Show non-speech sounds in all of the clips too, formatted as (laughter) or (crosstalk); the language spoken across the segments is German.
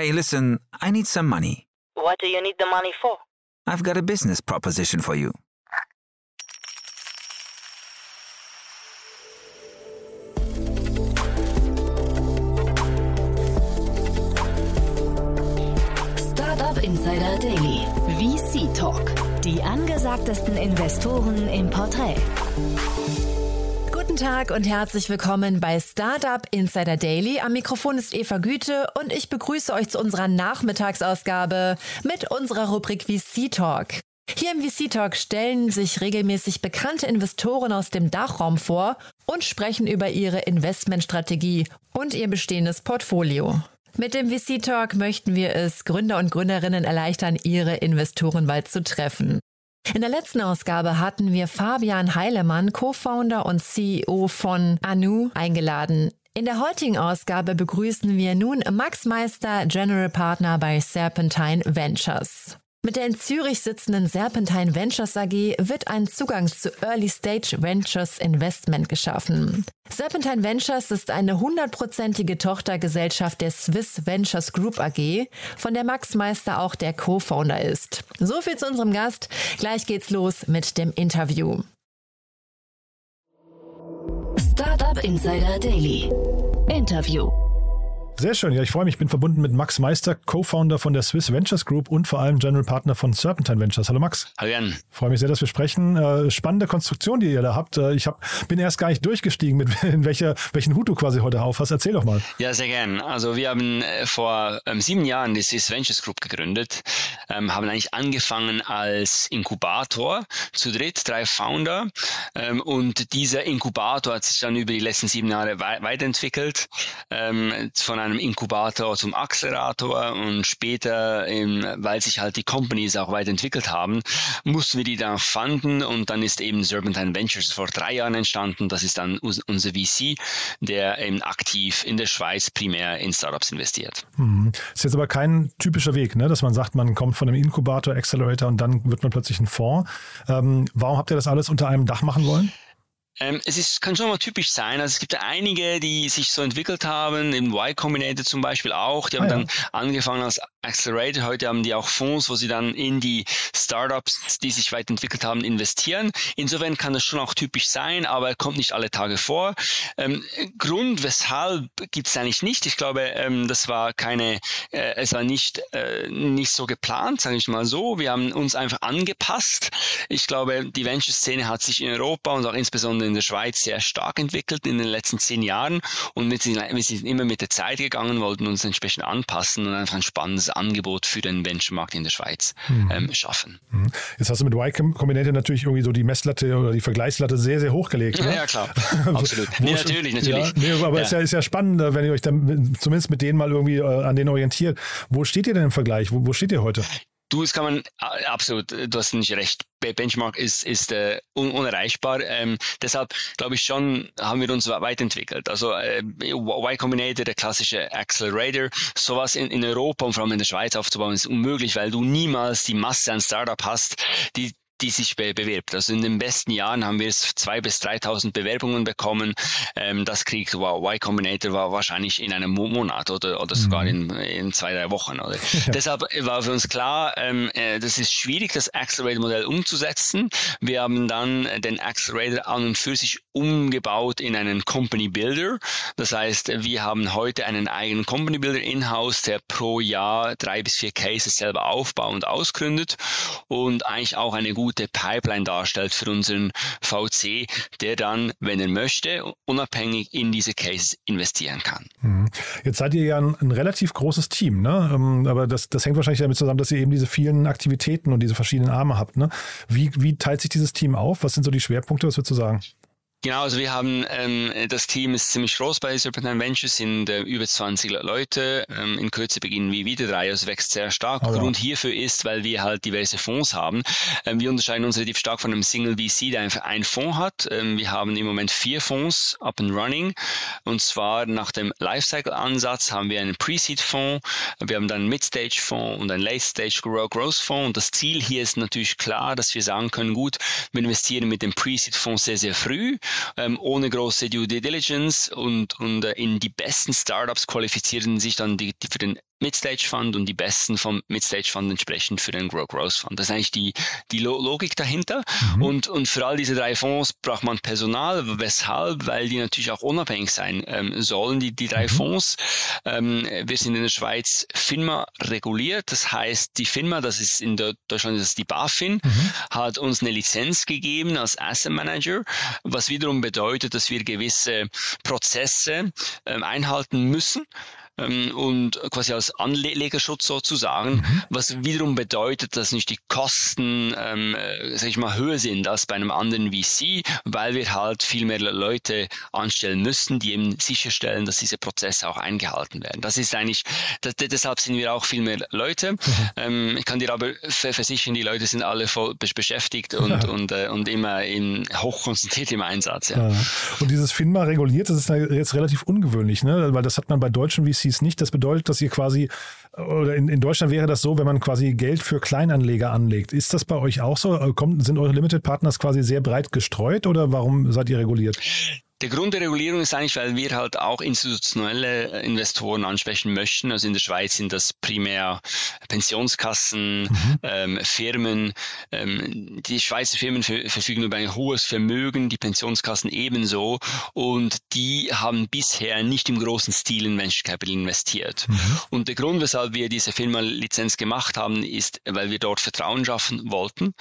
Hey, listen, I need some money. What do you need the money for? I've got a business proposition for you. Startup Insider Daily. VC Talk. Die angesagtesten Investoren im Porträt. Tag und herzlich willkommen bei Startup Insider Daily. Am Mikrofon ist Eva Güte und ich begrüße euch zu unserer Nachmittagsausgabe mit unserer Rubrik VC Talk. Hier im VC Talk stellen sich regelmäßig bekannte Investoren aus dem Dachraum vor und sprechen über ihre Investmentstrategie und ihr bestehendes Portfolio. Mit dem VC Talk möchten wir es Gründer und Gründerinnen erleichtern, ihre Investorenwahl zu treffen. In der letzten Ausgabe hatten wir Fabian Heilemann, Co-Founder und CEO von Anu, eingeladen. In der heutigen Ausgabe begrüßen wir nun Max Meister, General Partner bei Serpentine Ventures. Mit der in Zürich sitzenden Serpentine Ventures AG wird ein Zugang zu Early Stage Ventures Investment geschaffen. Serpentine Ventures ist eine hundertprozentige Tochtergesellschaft der Swiss Ventures Group AG, von der Max Meister auch der Co-Founder ist. So viel zu unserem Gast. Gleich geht's los mit dem Interview. Startup Insider Daily. Interview. Sehr schön. Ja, ich freue mich. Ich bin verbunden mit Max Meister, Co-Founder von der Swiss Ventures Group und vor allem General Partner von Serpentine Ventures. Hallo Max. Hallo Jan. Freue mich sehr, dass wir sprechen. Äh, spannende Konstruktion, die ihr da habt. Äh, ich hab, bin erst gar nicht durchgestiegen, mit (laughs) in welcher, welchen Hut du quasi heute auf hast. Erzähl doch mal. Ja, sehr gern. Also wir haben äh, vor ähm, sieben Jahren die Swiss Ventures Group gegründet, ähm, haben eigentlich angefangen als Inkubator zu dritt, drei Founder. Ähm, und dieser Inkubator hat sich dann über die letzten sieben Jahre wei weiterentwickelt. Ähm, von einem Inkubator zum Accelerator und später, ähm, weil sich halt die Companies auch weiterentwickelt haben, mussten wir die dann funden und dann ist eben Serpentine Ventures vor drei Jahren entstanden. Das ist dann unser VC, der eben aktiv in der Schweiz primär in Startups investiert. Mhm. Ist jetzt aber kein typischer Weg, ne? dass man sagt, man kommt von einem Inkubator, Accelerator und dann wird man plötzlich ein Fonds. Ähm, warum habt ihr das alles unter einem Dach machen wollen? Ähm, es ist, kann schon mal typisch sein. Also es gibt einige, die sich so entwickelt haben, im Y Combinator zum Beispiel auch. Die haben ah, ja. dann angefangen als Accelerator. Heute haben die auch Fonds, wo sie dann in die Startups, die sich weiterentwickelt haben, investieren. Insofern kann das schon auch typisch sein, aber kommt nicht alle Tage vor. Ähm, Grund, weshalb gibt es eigentlich nicht. Ich glaube, ähm, das war keine, äh, es war nicht, äh, nicht so geplant, sage ich mal so. Wir haben uns einfach angepasst. Ich glaube, die Venture-Szene hat sich in Europa und auch insbesondere in der Schweiz sehr stark entwickelt in den letzten zehn Jahren und wir sind, wir sind immer mit der Zeit gegangen, wollten uns entsprechend anpassen und einfach ein spannendes Angebot für den Benchmarkt in der Schweiz mhm. ähm, schaffen. Mhm. Jetzt hast du mit Y Combinator natürlich irgendwie so die Messlatte oder die Vergleichslatte sehr, sehr hochgelegt. Ne? Ja, klar. (laughs) Absolut. nee, natürlich, natürlich. Ja, nee, aber ja. Ist, ja, ist ja spannend, wenn ihr euch dann zumindest mit denen mal irgendwie äh, an denen orientiert. Wo steht ihr denn im Vergleich? Wo, wo steht ihr heute? Du, das kann man absolut, du hast nicht recht. Benchmark ist, ist äh, un unerreichbar. Ähm, deshalb glaube ich schon, haben wir uns weiterentwickelt. Also äh, Y Combinator, der klassische Accelerator, sowas in, in Europa und vor allem in der Schweiz aufzubauen, ist unmöglich, weil du niemals die Masse an Startup hast, die die sich be bewirbt. Also in den besten Jahren haben wir es 2.000 bis 3.000 Bewerbungen bekommen. Ähm, das kriegt Y Combinator war wahrscheinlich in einem Monat oder, oder sogar mhm. in, in zwei, drei Wochen. Oder? (laughs) Deshalb war für uns klar, ähm, äh, das ist schwierig, das Accelerator-Modell umzusetzen. Wir haben dann den Accelerator an und für sich umgebaut in einen Company Builder. Das heißt, wir haben heute einen eigenen Company Builder in-house, der pro Jahr drei bis vier Cases selber aufbaut und ausgründet und eigentlich auch eine gute gute Pipeline darstellt für unseren VC, der dann, wenn er möchte, unabhängig in diese Cases investieren kann. Mhm. Jetzt seid ihr ja ein, ein relativ großes Team, ne? Ähm, aber das, das hängt wahrscheinlich damit zusammen, dass ihr eben diese vielen Aktivitäten und diese verschiedenen Arme habt. Ne? Wie, wie teilt sich dieses Team auf? Was sind so die Schwerpunkte? Was würdest du sagen? Genau, also wir haben, ähm, das Team ist ziemlich groß bei Serpentine Ventures, sind äh, über 20 Leute. Ähm, in Kürze beginnen wir wieder drei, also wächst sehr stark. Oh, Grund hierfür ist, weil wir halt diverse Fonds haben. Ähm, wir unterscheiden uns relativ stark von einem Single VC, der einfach einen Fonds hat. Ähm, wir haben im Moment vier Fonds up and running. Und zwar nach dem Lifecycle-Ansatz haben wir einen Pre-Seed-Fonds, wir haben dann einen Mid-Stage-Fonds und einen Late-Stage-Growth-Fonds. Und das Ziel hier ist natürlich klar, dass wir sagen können, gut, wir investieren mit dem Pre-Seed-Fonds sehr, sehr früh ähm, ohne große Due Diligence und, und äh, in die besten Startups qualifizieren sich dann die, die für den Mid-Stage Fund und die besten vom Mid-Stage Fund entsprechend für den Grow Growth Fund. Das ist eigentlich die, die Logik dahinter. Mhm. Und, und für all diese drei Fonds braucht man Personal. Weshalb? Weil die natürlich auch unabhängig sein ähm, sollen, die, die drei mhm. Fonds. Ähm, wir sind in der Schweiz FINMA reguliert. Das heißt, die FINMA, das ist in Deutschland das ist die BaFin, mhm. hat uns eine Lizenz gegeben als Asset Manager, was wiederum bedeutet, dass wir gewisse Prozesse ähm, einhalten müssen ähm, und quasi als Anlegerschutz sozusagen, mhm. was wiederum bedeutet, dass nicht die Kosten, ähm, äh, sag ich mal, höher sind als bei einem anderen VC, weil wir halt viel mehr Leute anstellen müssen, die eben sicherstellen, dass diese Prozesse auch eingehalten werden. Das ist eigentlich, das, deshalb sind wir auch viel mehr Leute. Mhm. Ähm, ich kann dir aber versichern, die Leute sind alle voll beschäftigt und, ja. und, äh, und immer in, hochkonzentriert im Einsatz. Ja. Ja. Und dieses FINMA reguliert, das ist jetzt relativ ungewöhnlich, ne? weil das hat man bei deutschen VCs VCs nicht. Das bedeutet, dass ihr quasi, oder in, in Deutschland wäre das so, wenn man quasi Geld für Kleinanleger anlegt. Ist das bei euch auch so? Kommt, sind eure Limited Partners quasi sehr breit gestreut oder warum seid ihr reguliert? Der Grund der Regulierung ist eigentlich, weil wir halt auch institutionelle Investoren ansprechen möchten. Also in der Schweiz sind das primär Pensionskassen, mhm. ähm, Firmen. Ähm, die Schweizer Firmen verfügen über ein hohes Vermögen, die Pensionskassen ebenso. Und die haben bisher nicht im großen Stil in Venture Capital investiert. Mhm. Und der Grund, weshalb wir diese Firma-Lizenz gemacht haben, ist, weil wir dort Vertrauen schaffen wollten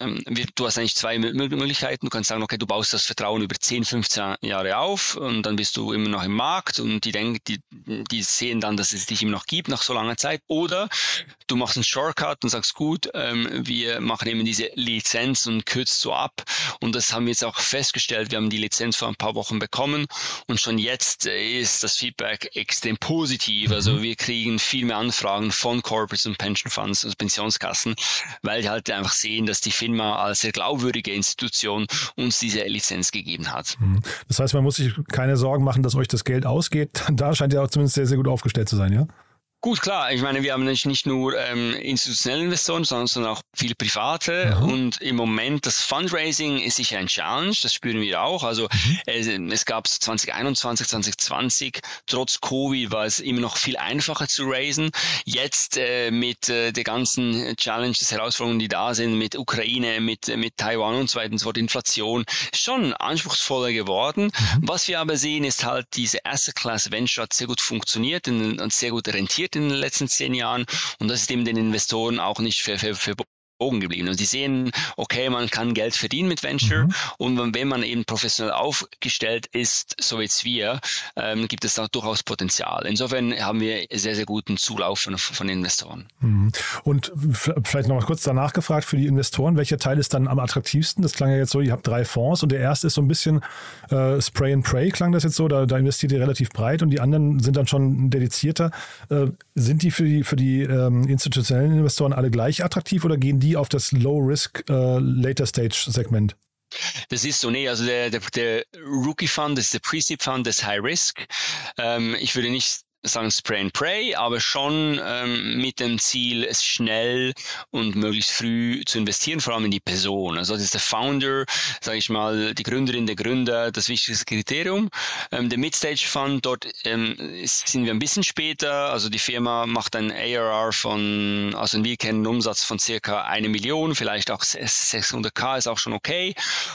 ähm, du hast eigentlich zwei Möglichkeiten. Du kannst sagen, okay, du baust das Vertrauen über 10, 15 Jahre auf und dann bist du immer noch im Markt und die denken, die, die sehen dann, dass es dich immer noch gibt nach so langer Zeit. Oder du machst einen Shortcut und sagst, gut, ähm, wir machen eben diese Lizenz und kürzt so ab. Und das haben wir jetzt auch festgestellt. Wir haben die Lizenz vor ein paar Wochen bekommen und schon jetzt ist das Feedback extrem positiv. Also mhm. wir kriegen viel mehr Anfragen von Corporates und Pension Funds, also Pensionskassen, weil die halt einfach sehen, dass die FINMA als sehr glaubwürdige Institution uns diese Lizenz gegeben hat. Mhm. Das heißt, man muss sich keine Sorgen machen, dass euch das Geld ausgeht. (laughs) Da scheint ihr auch zumindest sehr, sehr gut aufgestellt zu sein, ja? Gut, klar. Ich meine, wir haben nicht, nicht nur ähm, institutionelle Investoren, sondern, auch viele private. Mhm. Und im Moment das Fundraising ist sicher ein Challenge. Das spüren wir auch. Also mhm. es, es gab 2021, 2020, trotz Covid war es immer noch viel einfacher zu raisen. Jetzt äh, mit äh, der ganzen Challenges, Herausforderungen, die da sind, mit Ukraine, mit, mit Taiwan und so weiter und so fort, Inflation, schon anspruchsvoller geworden. Mhm. Was wir aber sehen, ist halt, diese Asset Class Venture hat sehr gut funktioniert und sehr gut rentiert passiert in den letzten zehn Jahren und das ist eben den Investoren auch nicht für, für, für Augen geblieben. Und die sehen, okay, man kann Geld verdienen mit Venture mhm. und wenn man eben professionell aufgestellt ist, so wie jetzt wir, ähm, gibt es da durchaus Potenzial. Insofern haben wir sehr, sehr guten Zulauf von, von Investoren. Mhm. Und vielleicht noch mal kurz danach gefragt für die Investoren, welcher Teil ist dann am attraktivsten? Das klang ja jetzt so, ihr habt drei Fonds und der erste ist so ein bisschen äh, Spray and Pray, klang das jetzt so, da, da, investiert ihr relativ breit und die anderen sind dann schon dedizierter. Äh, sind die für die, für die ähm, institutionellen Investoren alle gleich attraktiv oder gehen die die auf das Low-Risk äh? Das ist so, nee, also der, der, der Rookie Fund, ist der Pre-Seed Fund, das High Risk. Ähm, ich würde nicht sagen Spray and Pray, aber schon ähm, mit dem Ziel, es schnell und möglichst früh zu investieren, vor allem in die Person. Also das ist der Founder, sage ich mal, die Gründerin, der Gründer, das wichtigste Kriterium. Ähm, der Midstage Fund, dort ähm, sind wir ein bisschen später. Also die Firma macht ein ARR von, also wir kennen einen Umsatz von circa eine Million, vielleicht auch 600k ist auch schon okay.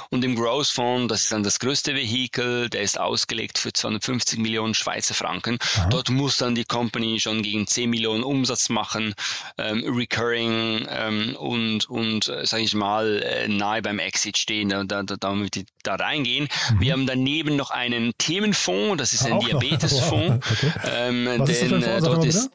Und im Growth Fund, das ist dann das größte Vehikel, der ist ausgelegt für 250 Millionen Schweizer Franken. Aha. Dort muss dann die Company schon gegen 10 Millionen Umsatz machen, ähm, recurring ähm, und, und äh, sage ich mal, äh, nahe beim Exit stehen, da, da, damit die da reingehen. Mhm. Wir haben daneben noch einen Themenfonds, das ist ein Diabetesfonds. (laughs) okay. ähm, Was denn, ist das für ein Fonds? Äh, ist,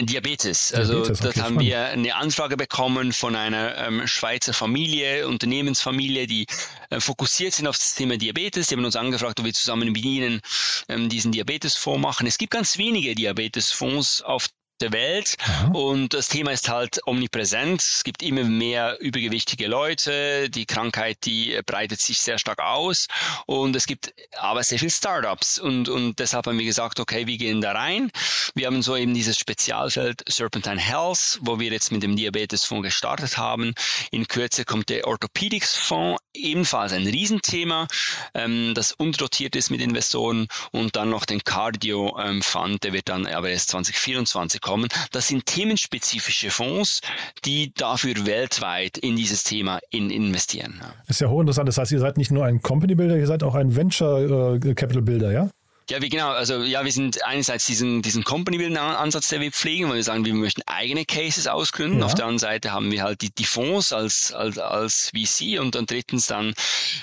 Diabetes. Also Diabetes, okay, dort haben wir eine Anfrage bekommen von einer ähm, Schweizer Familie, Unternehmensfamilie, die äh, fokussiert sind auf das Thema Diabetes. Die haben uns angefragt, ob wir zusammen mit ihnen ähm, diesen Diabetesfonds machen. Es gibt ganz wenige Diabetesfonds auf der Welt. Aha. Und das Thema ist halt omnipräsent. Es gibt immer mehr übergewichtige Leute. Die Krankheit, die breitet sich sehr stark aus. Und es gibt aber sehr viele Startups. Und, und deshalb haben wir gesagt, okay, wir gehen da rein. Wir haben so eben dieses Spezialfeld Serpentine Health, wo wir jetzt mit dem Diabetesfonds gestartet haben. In Kürze kommt der Orthopädics-Fonds, ebenfalls ein Riesenthema, ähm, das unrotiert ist mit Investoren. Und dann noch den Cardio-Fund, der wird dann aber erst 2024 bekommen. Das sind themenspezifische Fonds, die dafür weltweit in dieses Thema in, investieren. Ist ja hochinteressant. Das heißt, ihr seid nicht nur ein Company Builder, ihr seid auch ein Venture äh, Capital Builder, ja? Ja, wie genau. Also ja, wir sind einerseits diesen, diesen Company-Building-Ansatz, der wir pflegen, weil wir sagen, wir möchten eigene Cases ausgründen. Ja. Auf der anderen Seite haben wir halt die, die Fonds als, als, als VC und dann drittens dann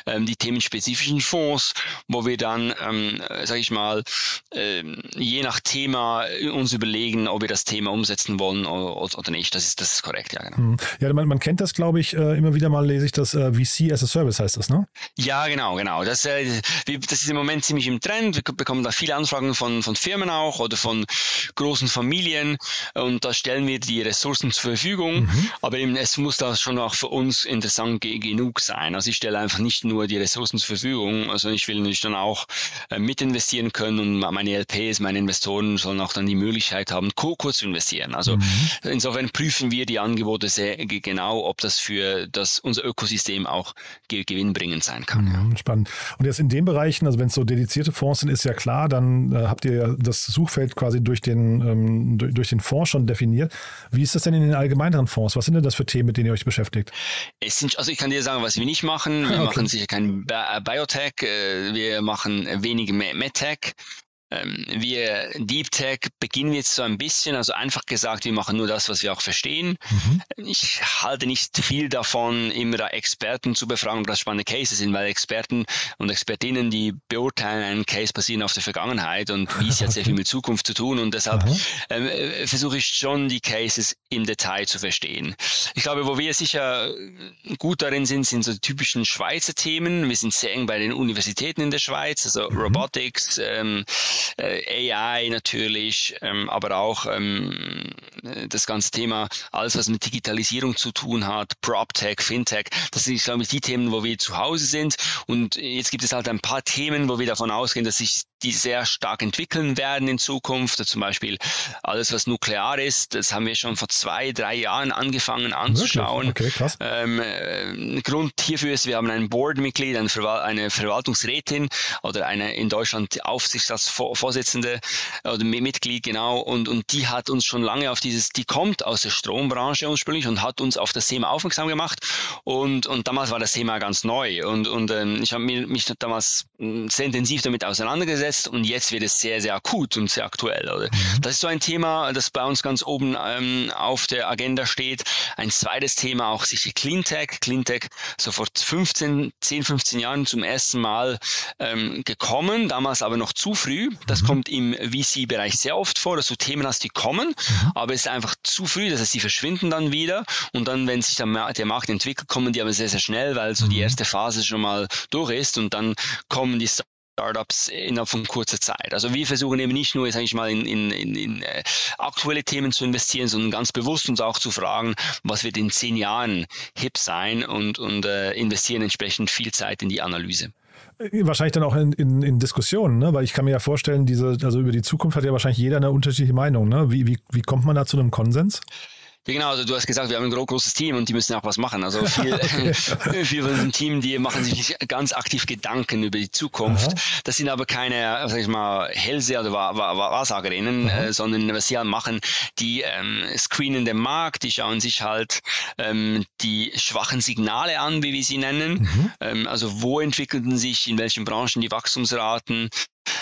ähm, die themenspezifischen Fonds, wo wir dann, ähm, sage ich mal, ähm, je nach Thema uns überlegen, ob wir das Thema umsetzen wollen oder, oder nicht. Das ist, das ist korrekt, ja, genau. Mhm. Ja, man, man kennt das, glaube ich, äh, immer wieder mal lese ich das äh, VC as a Service heißt das, ne? Ja, genau, genau. Das, äh, das ist im Moment ziemlich im Trend. Wir bekommen bekommen da viele Anfragen von, von Firmen auch oder von großen Familien und da stellen wir die Ressourcen zur Verfügung. Mhm. Aber eben, es muss da schon auch für uns interessant genug sein. Also ich stelle einfach nicht nur die Ressourcen zur Verfügung, also ich will natürlich dann auch äh, mitinvestieren können und meine LPs, meine Investoren sollen auch dann die Möglichkeit haben, kurz zu investieren. Also mhm. insofern prüfen wir die Angebote sehr genau, ob das für das, unser Ökosystem auch gewinnbringend sein kann. Mhm, spannend. Und jetzt in den Bereichen, also wenn es so dedizierte Fonds sind, ist ja klar, klar, dann äh, habt ihr das Suchfeld quasi durch den, ähm, durch, durch, den Fonds schon definiert. Wie ist das denn in den allgemeineren Fonds? Was sind denn das für Themen, mit denen ihr euch beschäftigt? Es sind, also ich kann dir sagen, was wir nicht machen. Wir (laughs) okay. machen sicher kein Biotech, äh, wir machen wenig MedTech. Ähm, wir Deep Tech beginnen jetzt so ein bisschen, also einfach gesagt, wir machen nur das, was wir auch verstehen. Mhm. Ich halte nicht viel davon, immer da Experten zu befragen, ob das spannende Cases sind, weil Experten und Expertinnen, die beurteilen einen Case basieren auf der Vergangenheit und wie es hat sehr viel mit Zukunft zu tun und deshalb ähm, äh, versuche ich schon die Cases im Detail zu verstehen. Ich glaube, wo wir sicher gut darin sind, sind so die typischen Schweizer Themen. Wir sind sehr eng bei den Universitäten in der Schweiz, also mhm. Robotics, ähm, äh, AI natürlich, ähm, aber auch ähm, das ganze Thema, alles was mit Digitalisierung zu tun hat, PropTech, FinTech, das sind, glaube ich, die Themen, wo wir zu Hause sind. Und jetzt gibt es halt ein paar Themen, wo wir davon ausgehen, dass sich die sehr stark entwickeln werden in Zukunft. Zum Beispiel alles, was nuklear ist, das haben wir schon vor zwei, drei Jahren angefangen anzuschauen. Okay, krass. Ähm, äh, Grund hierfür ist, wir haben ein Boardmitglied, eine, Verwal eine Verwaltungsrätin oder eine in Deutschland Aufsichtsratsvorsitzende oder Mitglied, genau, und, und die hat uns schon lange auf dieses, die kommt aus der Strombranche ursprünglich und hat uns auf das Thema aufmerksam gemacht und, und damals war das Thema ganz neu und, und ähm, ich habe mich damals hm, sehr intensiv damit auseinandergesetzt gesetzt und jetzt wird es sehr, sehr akut und sehr aktuell. Oder? Mhm. Das ist so ein Thema, das bei uns ganz oben ähm, auf der Agenda steht. Ein zweites Thema auch sicher Cleantech. Cleantech so vor 15, 10, 15 Jahren zum ersten Mal ähm, gekommen, damals aber noch zu früh. Das mhm. kommt im VC-Bereich sehr oft vor, dass du Themen hast, die kommen, mhm. aber es ist einfach zu früh, das heißt, sie verschwinden dann wieder und dann, wenn sich der, der Markt entwickelt, kommen die aber sehr, sehr schnell, weil so die mhm. erste Phase schon mal durch ist und dann kommen die Startups innerhalb von kurzer Zeit. Also wir versuchen eben nicht nur, sage ich mal, in, in, in, äh, aktuelle Themen zu investieren, sondern ganz bewusst uns auch zu fragen, was wird in zehn Jahren hip sein und, und äh, investieren entsprechend viel Zeit in die Analyse. Wahrscheinlich dann auch in, in, in Diskussionen, ne? weil ich kann mir ja vorstellen, diese, also über die Zukunft hat ja wahrscheinlich jeder eine unterschiedliche Meinung. Ne? Wie, wie, wie kommt man da zu einem Konsens? Genau, also du hast gesagt, wir haben ein großes Team und die müssen auch was machen. Also viel, viel von diesem Team, die machen sich ganz aktiv Gedanken über die Zukunft. Aha. Das sind aber keine, sag ich mal, Hellseher oder Wahrsagerinnen, äh, sondern was sie halt machen, die ähm, screenen den Markt, die schauen sich halt ähm, die schwachen Signale an, wie wir sie nennen. Mhm. Ähm, also wo entwickelten sich in welchen Branchen die Wachstumsraten,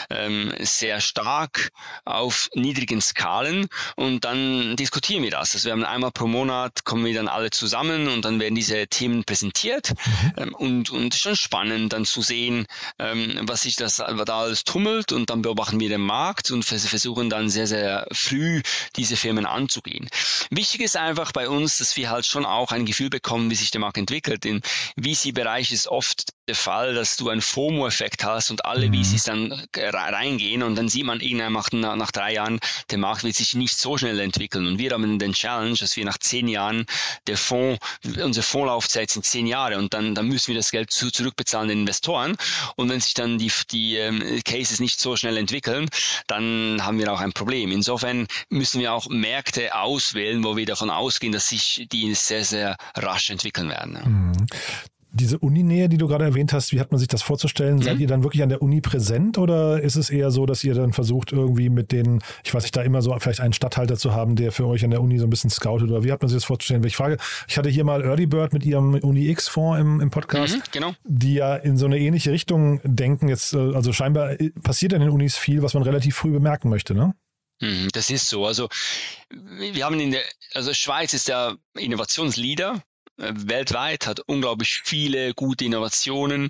ähm, sehr stark auf niedrigen Skalen und dann diskutieren wir das. Also wir haben einmal pro Monat kommen wir dann alle zusammen und dann werden diese Themen präsentiert mhm. ähm, und und schon spannend dann zu sehen, ähm, was sich das da alles tummelt und dann beobachten wir den Markt und versuchen dann sehr sehr früh diese Firmen anzugehen. Wichtig ist einfach bei uns, dass wir halt schon auch ein Gefühl bekommen, wie sich der Markt entwickelt. Im VC-Bereich ist oft der Fall, dass du einen FOMO-Effekt hast und alle mhm. VCs dann reingehen und dann sieht man irgendwann nach, nach drei Jahren, der Markt wird sich nicht so schnell entwickeln. Und wir haben den Challenge, dass wir nach zehn Jahren der Fonds, unsere Fondslaufzeit sind zehn Jahre und dann, dann müssen wir das Geld zu, zurückbezahlen den Investoren. Und wenn sich dann die, die ähm, Cases nicht so schnell entwickeln, dann haben wir auch ein Problem. Insofern müssen wir auch Märkte auswählen, wo wir davon ausgehen, dass sich die sehr, sehr rasch entwickeln werden. Mhm. Diese Uninähe, die du gerade erwähnt hast, wie hat man sich das vorzustellen? Mhm. Seid ihr dann wirklich an der Uni präsent oder ist es eher so, dass ihr dann versucht, irgendwie mit den, ich weiß nicht, da immer so vielleicht einen Stadthalter zu haben, der für euch an der Uni so ein bisschen scoutet oder wie hat man sich das vorzustellen? Ich frage, ich hatte hier mal Early Bird mit ihrem Uni X-Fonds im, im Podcast, Mhm, genau. die ja in so eine ähnliche Richtung denken. Jetzt, äh, also scheinbar äh, passiert an den Unis viel, was man relativ früh bemerken möchte, ne? Mhm, Das ist so. Also wir haben in der, also Schweiz ist der Innovationsleader weltweit, hat unglaublich viele gute Innovationen.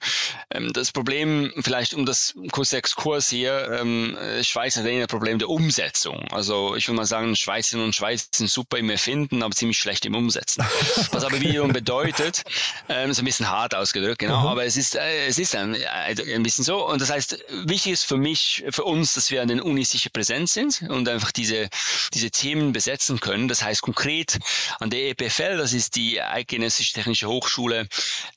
Ähm, Das Problem, vielleicht um das kurze Exkurs hier, ähm, äh, Schweiz hat ein Problem der Umsetzung. Also ich würde mal sagen, Schweizerinnen und Schweizer sind super im Erfinden, aber ziemlich schlecht im Umsetzen. (laughs) Was aber wiederum bedeutet, ähm, ist ein bisschen hart ausgedrückt, genau, aber es ist, äh, es ist ein, äh, ein bisschen so. Und das heißt, wichtig ist für mich, für uns, dass wir an den Unis sicher präsent sind und einfach diese, diese Themen besetzen können. Das heißt konkret an der EPFL, das ist die Eidgenössische Technische Hochschule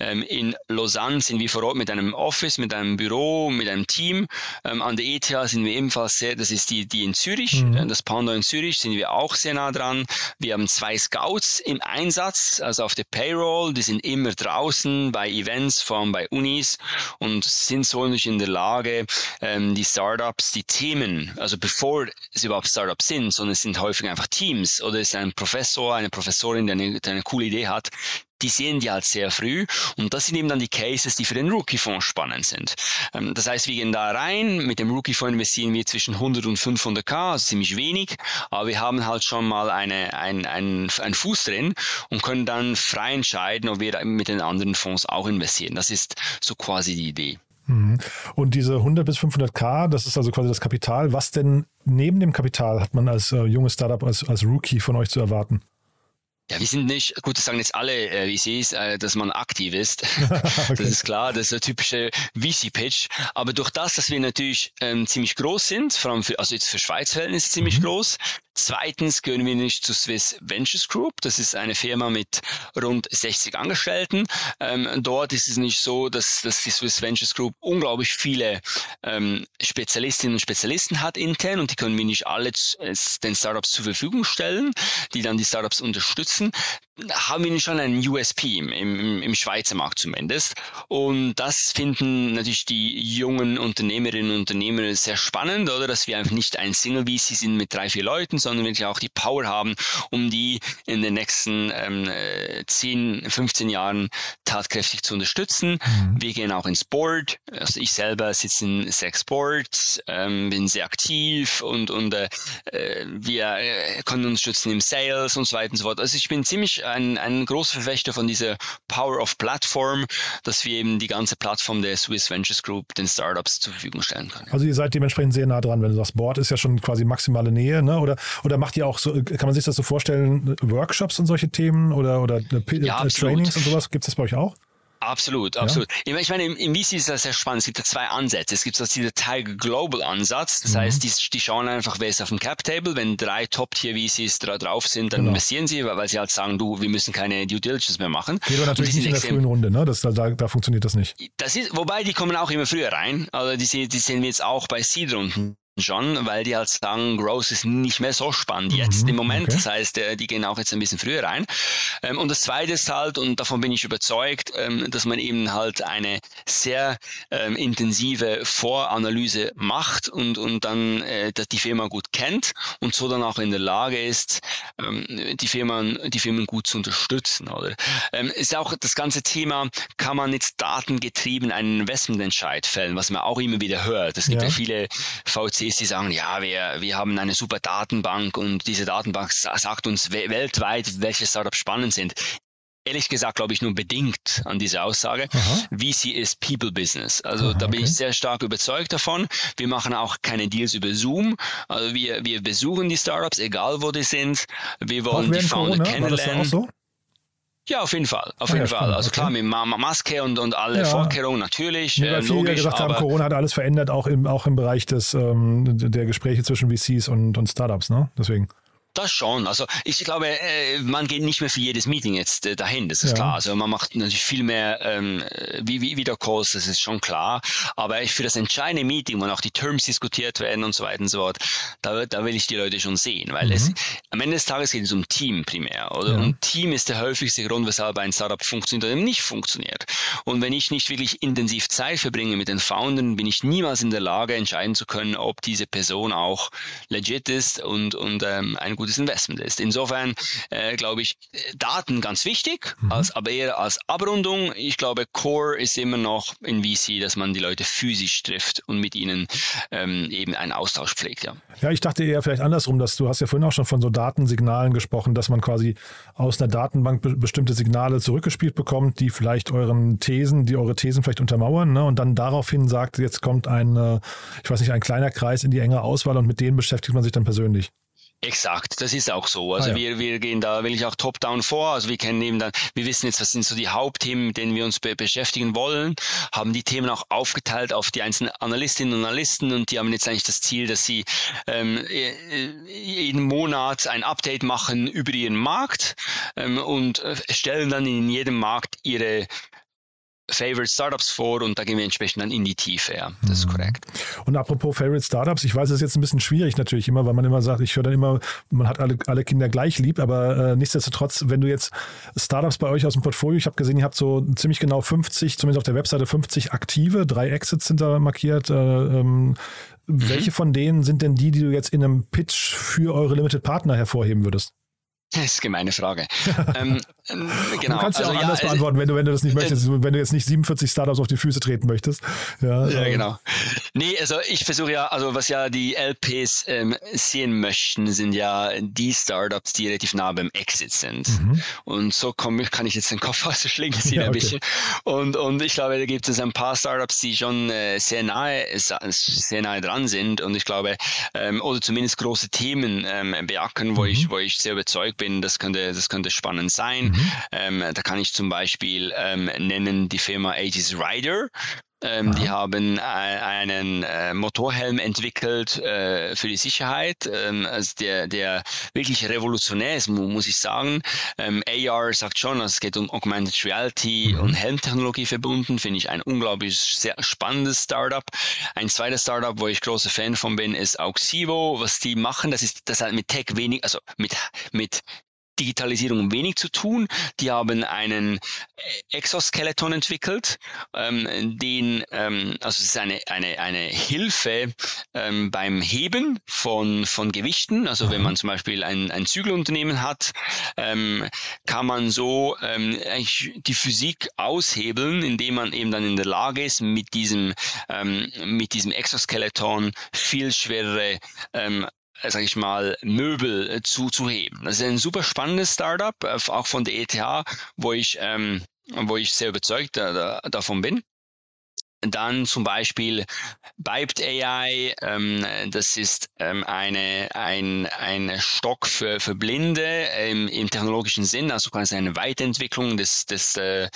ähm, in Lausanne, sind wir vor Ort mit einem Office, mit einem Büro, mit einem Team. Ähm, an der ETH sind wir ebenfalls sehr, das ist die, die in Zürich, äh, das Panda in Zürich, sind wir auch sehr nah dran. Wir haben zwei Scouts im Einsatz, also auf der Payroll, die sind immer draußen bei Events, vor allem bei Unis und sind so nicht in der Lage, ähm, die Startups, die Themen, also bevor es überhaupt Startups sind, sondern es sind häufig einfach Teams oder es ist ein Professor, eine Professorin, der eine, der eine coole Idee hat, die sehen die halt sehr früh und das sind eben dann die Cases, die für den Rookie-Fonds spannend sind. Ähm, Das heißt, wir gehen da rein, mit dem Rookie-Fonds investieren wir zwischen 100 und 500k, also ziemlich wenig, aber wir haben halt schon mal eine, ein, ein, einen Fuß drin und können dann frei entscheiden, ob wir mit den anderen Fonds auch investieren. Das ist so quasi die Idee. Mhm. Und diese 100 bis 500k, das ist also quasi das Kapital. Was denn neben dem Kapital hat man als äh, junges Startup, als, als Rookie von euch zu erwarten? Ja, wir sind nicht, gut, das sagen jetzt alle äh, VCs, äh, dass man aktiv ist. (laughs) Das ist klar, das ist der typische VC-Pitch. Aber durch das, dass wir natürlich ähm, ziemlich groß sind, vor allem für, also jetzt für Schweiz-Verhältnisse ziemlich groß. Zweitens gehören wir nicht zu Swiss Ventures Group. Das ist eine Firma mit rund 60 Angestellten. Ähm, dort ist es nicht so, dass, dass die Swiss Ventures Group unglaublich viele ähm, Spezialistinnen und Spezialisten hat intern und die können wir nicht alle z- es den Startups zur Verfügung stellen, die dann die Startups unterstützen. Haben wir schon einen USP im, im, im Schweizer Markt zumindest. Und das finden natürlich die jungen Unternehmerinnen und Unternehmer sehr spannend, oder? Dass wir einfach nicht ein Single VC sind mit drei, vier Leuten, sondern wirklich auch die Power haben, um die in den nächsten ähm, äh, 10, 15 Jahren tatkräftig zu unterstützen. Wir gehen auch ins Board. Also ich selber sitze in Sex Boards, ähm, bin sehr aktiv und, und äh, äh, wir äh, können unterstützen im Sales und so weiter und so fort. Also ich bin ziemlich ein, ein großer Verfechter von dieser Power of Platform, dass wir eben die ganze Plattform der Swiss Ventures Group den Startups zur Verfügung stellen können. Also ihr seid dementsprechend sehr nah dran, wenn du sagst, Board ist ja schon quasi maximale Nähe, ne? Oder, oder macht ihr auch so, kann man sich das so vorstellen, Workshops und solche Themen oder, oder äh, Ja, absolut. Trainings und sowas? Gibt es das bei euch auch? Absolut, absolut. Ich meine, ich meine, im, im VC ist das sehr spannend. Es gibt ja zwei Ansätze. Es gibt so dieser Tiger Global Ansatz. Das heißt, die, die schauen einfach, wer ist auf dem Cap Table. Wenn drei Top-Tier-VCs da drauf sind, dann Genau. investieren sie, weil, weil sie halt sagen, du, wir müssen keine Due Diligence mehr machen. Geht aber natürlich nicht in der frühen Runde, ne? Das, da, da funktioniert das nicht. das ist, wobei die kommen auch immer früher rein. Also die, die sehen wir jetzt auch bei Seed-Runden schon, weil die halt sagen, Growth ist nicht mehr so spannend jetzt im Moment. okay. Das heißt, äh, die gehen auch jetzt ein bisschen früher rein. Ähm, Und das Zweite ist halt, und davon bin ich überzeugt, ähm, dass man eben halt eine sehr ähm, intensive Voranalyse macht und, und dann äh, dass die Firma gut kennt und so dann auch in der Lage ist, die Firmen, die Firmen gut zu unterstützen. Oder? Ist auch das ganze Thema, kann man jetzt datengetrieben einen Investmententscheid fällen, was man auch immer wieder hört. Es gibt Ja. ja, viele VCs, die sagen, ja, wir, wir haben eine super Datenbank und diese Datenbank sa- sagt uns we weltweit, welche Startups spannend sind. Ehrlich gesagt glaube ich nur bedingt an diese Aussage. Aha. VC ist People Business. Also Aha, da bin okay. ich sehr stark überzeugt davon. Wir machen auch keine Deals über Zoom. Also wir, wir besuchen die Startups, egal wo die sind. Wir wollen die Founder Corona? Kennenlernen. Ja, auf jeden Fall. Auf Ah, ja, jeden Fall. spannend, Also klar, okay. mit Ma Ma Maske und, und alle Ja. Vorkehrungen natürlich. Nee, weil ähm, viele logisch, gesagt haben, Corona hat alles verändert, auch im, auch im Bereich des, ähm, der Gespräche zwischen VCs und, und Startups, ne? Deswegen. Das schon. Also ich glaube, äh, man geht nicht mehr für jedes Meeting jetzt äh, dahin, das ist ja. klar. Also man macht natürlich viel mehr ähm, wie, wie Videocalls, das ist schon klar. Aber für das entscheidende Meeting, wo auch die Terms diskutiert werden und so weiter und so fort, da, da will ich die Leute schon sehen, weil mhm. es am Ende des Tages geht es um Team primär. Oder? Ja. Und Team ist der häufigste Grund, weshalb ein Startup funktioniert oder nicht funktioniert. Und wenn ich nicht wirklich intensiv Zeit verbringe mit den Foundern, bin ich niemals in der Lage, entscheiden zu können, ob diese Person auch legit ist und, und ähm, ein gutes Investment ist. Insofern äh, glaube ich, Daten ganz wichtig, mhm. als, aber eher als Abrundung. Ich glaube, Core ist immer noch in VC, dass man die Leute physisch trifft und mit ihnen ähm, eben einen Austausch pflegt. Ja. ja, ich dachte eher vielleicht andersrum, dass du hast ja vorhin auch schon von so Datensignalen gesprochen, dass man quasi aus einer Datenbank be bestimmte Signale zurückgespielt bekommt, die vielleicht euren Thesen, die eure Thesen vielleicht untermauern ne? und dann daraufhin sagt, jetzt kommt ein, äh, ich weiß nicht, ein kleiner Kreis in die enge Auswahl und mit denen beschäftigt man sich dann persönlich. Exakt, das ist auch so. Also ah, ja. wir, wir gehen da wirklich auch top-down vor. Also wir kennen eben dann, wir wissen jetzt, was sind so die Hauptthemen, mit denen wir uns be beschäftigen wollen, haben die Themen auch aufgeteilt auf die einzelnen Analystinnen und Analysten und die haben jetzt eigentlich das Ziel, dass sie ähm, jeden Monat ein Update machen über ihren Markt ähm, und äh, stellen dann in jedem Markt ihre Favorite Startups vor und da gehen wir entsprechend dann in die Tiefe. Ja, das ist mhm. korrekt. Und apropos Favorite Startups, ich weiß, es ist jetzt ein bisschen schwierig natürlich immer, weil man immer sagt, ich höre dann immer, man hat alle, alle Kinder gleich lieb, aber äh, nichtsdestotrotz, wenn du jetzt Startups bei euch aus dem Portfolio, ich habe gesehen, ihr habt so ziemlich genau 50, zumindest auf der Webseite 50 aktive, drei Exits sind da markiert. Äh, ähm, mhm. Welche von denen sind denn die, die du jetzt in einem Pitch für eure Limited Partner hervorheben würdest? Das ist eine gemeine Frage. (laughs) ähm, ähm genau. Du kannst ja also, auch anders ja, beantworten, wenn du, wenn du das nicht äh, möchtest, wenn du jetzt nicht 47 Startups auf die Füße treten möchtest. Ja, ja ähm. genau. Nee, also ich versuche ja, also was ja die LPs ähm, sehen möchten, sind ja die Startups, die relativ nah beim Exit sind. Mhm. Und so komm, kann ich jetzt den Kopf (laughs) aus der Schlinge ziehen ja, ein okay. bisschen. Und, und ich glaube, da gibt es ein paar Startups, die schon äh, sehr nahe, sehr nahe dran sind und ich glaube, ähm, oder zumindest große Themen ähm, beackern, wo mhm. ich, wo ich sehr überzeugt bin, das könnte, das könnte spannend sein. Mhm. Ähm, da kann ich zum Beispiel ähm, nennen die Firma Aegis Rider. Ähm, die haben äh, einen äh, Motorhelm entwickelt äh, für die Sicherheit, ähm, also der, der wirklich revolutionär ist, muss ich sagen. Ähm, AR sagt schon, also es geht um Augmented Reality mhm. und Helmtechnologie verbunden, finde ich ein unglaublich sehr spannendes Startup. Ein zweites Startup, wo ich großer Fan von bin, ist Auxivo. Was die machen, das ist, das hat mit Tech wenig, also mit, mit Digitalisierung wenig zu tun. Die haben einen äh, Exoskeleton entwickelt, ähm, den, ähm, also es ist eine, eine, eine Hilfe ähm, beim Heben von, von Gewichten. Also wenn man zum Beispiel ein, ein Zügelunternehmen hat, ähm, kann man so ähm, die Physik aushebeln, indem man eben dann in der Lage ist, mit diesem, ähm, mit diesem Exoskeleton viel schwerere ähm, sag ich mal, Möbel äh, zu, zu heben. Das ist ein super spannendes Startup, äh, auch von der ETH, wo ich, ähm, wo ich sehr überzeugt äh, davon bin. Dann zum Beispiel Biped AI, ähm, das ist ähm, eine, ein, ein Stock für, für Blinde ähm, im technologischen Sinn, also quasi eine Weiterentwicklung des, des äh,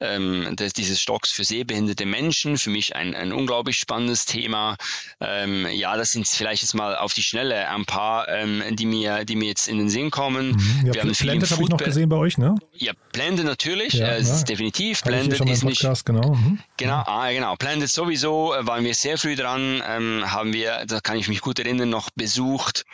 ähm, des, dieses Stocks für sehbehinderte Menschen. Für mich ein, ein unglaublich spannendes Thema. Ähm, ja, das sind vielleicht jetzt mal auf die Schnelle ein paar, ähm, die, mir, die mir jetzt in den Sinn kommen. Mhm. Ja, Wir haben Blended habe ich noch gesehen bei euch, ne? Ja, Blended natürlich, ja, äh, ja. definitiv. Hab Blended ist nicht. Genau. Mhm. Genau, ah, genau. Blended sowieso äh, waren wir sehr früh dran. Ähm, haben wir, da kann ich mich gut erinnern, noch besucht.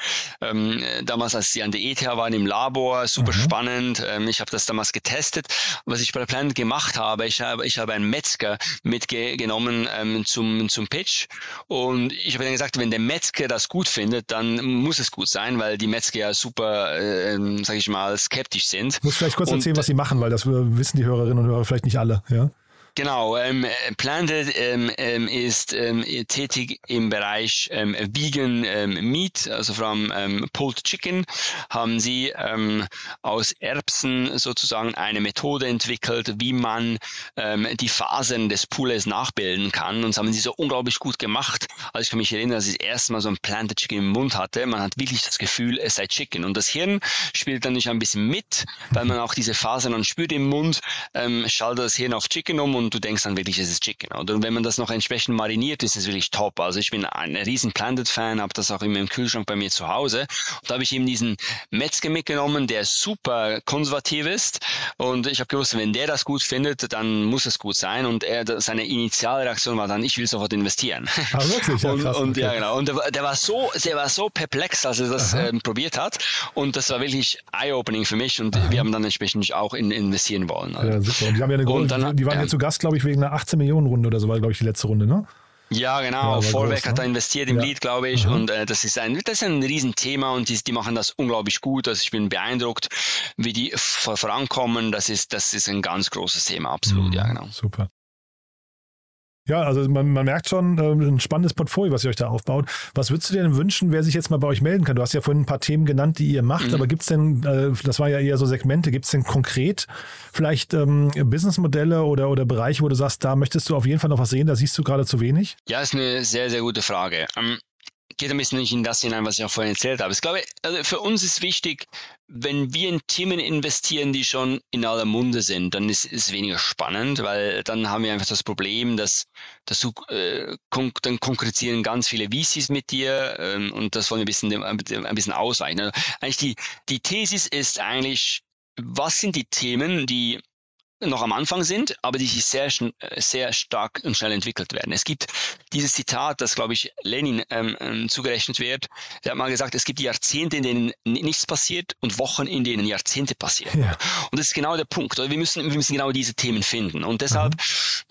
Ähm, damals, als sie an der ETH waren im Labor, super mhm. spannend. Ähm, ich habe das damals getestet. Was ich bei Blended gemacht gemacht habe. Ich habe, ich habe einen Metzger mitgenommen ähm, zum, zum Pitch und ich habe dann gesagt, wenn der Metzger das gut findet, dann muss es gut sein, weil die Metzger ja super, äh, sage ich mal, skeptisch sind. Ich muss vielleicht kurz und, erzählen, was sie machen, weil das wissen die Hörerinnen und Hörer vielleicht nicht alle. Ja? Genau, ähm, Planted ähm, ähm, ist ähm, tätig im Bereich ähm, Vegan ähm, Meat, also allem ähm, Pulled Chicken, haben sie ähm, aus Erbsen sozusagen eine Methode entwickelt, wie man ähm, die Fasern des Poules nachbilden kann. Und das haben sie so unglaublich gut gemacht. Also ich kann mich erinnern, als ich das erste Mal so ein Planted Chicken im Mund hatte, man hat wirklich das Gefühl, es sei Chicken. Und das Hirn spielt dann nicht ein bisschen mit, weil man auch diese Fasern dann spürt im Mund, ähm, schaltet das Hirn auf Chicken um und du denkst dann wirklich, es ist Chicken. Oder? Und wenn man das noch entsprechend mariniert, ist es wirklich top. Also ich bin ein riesen Planted-Fan, habe das auch immer im Kühlschrank bei mir zu Hause. Und da habe ich eben diesen Metzger mitgenommen, der super konservativ ist. Und ich habe gewusst, wenn der das gut findet, dann muss es gut sein. Und er, seine Initialreaktion war dann, ich will sofort investieren. Ah, wirklich? Ja, (laughs) und, krass, und okay. ja, genau. Und der, der war so, der war so perplex, als er das ähm, probiert hat. Und das war wirklich eye-opening für mich. Und wir haben dann entsprechend auch in, investieren wollen. Also. Ja, super. Und die haben ja eine Und große, dann- die waren ja zu Gast, glaube ich, wegen einer 18 Millionen Runde oder so war, glaube ich, die letzte Runde, ne? Ja, Ja, genau. war Vorwerk groß, hat ne? da investiert im Ja. Lied, glaube ich. Mhm. Und äh, das ist ein, das ist ein Riesenthema und die, die machen das unglaublich gut. Also ich bin beeindruckt, wie die vor- vorankommen. Das ist, das ist ein ganz großes Thema, absolut, Mhm. ja, genau. Super. Ja, also man, man merkt schon, äh, ein spannendes Portfolio, was ihr euch da aufbaut. Was würdest du dir denn wünschen, wer sich jetzt mal bei euch melden kann? Du hast ja vorhin ein paar Themen genannt, die ihr macht, Mhm. aber gibt es denn, äh, das war ja eher so Segmente, gibt es denn konkret vielleicht ähm, Businessmodelle oder, oder Bereiche, wo du sagst, da möchtest du auf jeden Fall noch was sehen, da siehst du gerade zu wenig? Ja, ist eine sehr, sehr gute Frage. Ähm, geht ein bisschen in das hinein, was ich auch vorhin erzählt habe. Ich glaube, also für uns ist wichtig, wenn wir in Themen investieren, die schon in aller Munde sind, dann ist es weniger spannend, weil dann haben wir einfach das Problem, dass, dass du, äh, kon dann konkurrieren ganz viele VCs mit dir ähm, und das wollen wir ein bisschen, ein bisschen ausweichen. Also eigentlich die, die Thesis ist eigentlich, was sind die Themen, die noch am Anfang sind, aber die sich sehr, äh, sehr stark und schnell entwickelt werden. Es gibt dieses Zitat, das, glaube ich, Lenin ähm, ähm, zugerechnet wird. Der hat mal gesagt, es gibt Jahrzehnte, in denen nichts passiert und Wochen, in denen Jahrzehnte passieren. Ja. Und das ist genau der Punkt. Wir müssen, wir müssen genau diese Themen finden. Und deshalb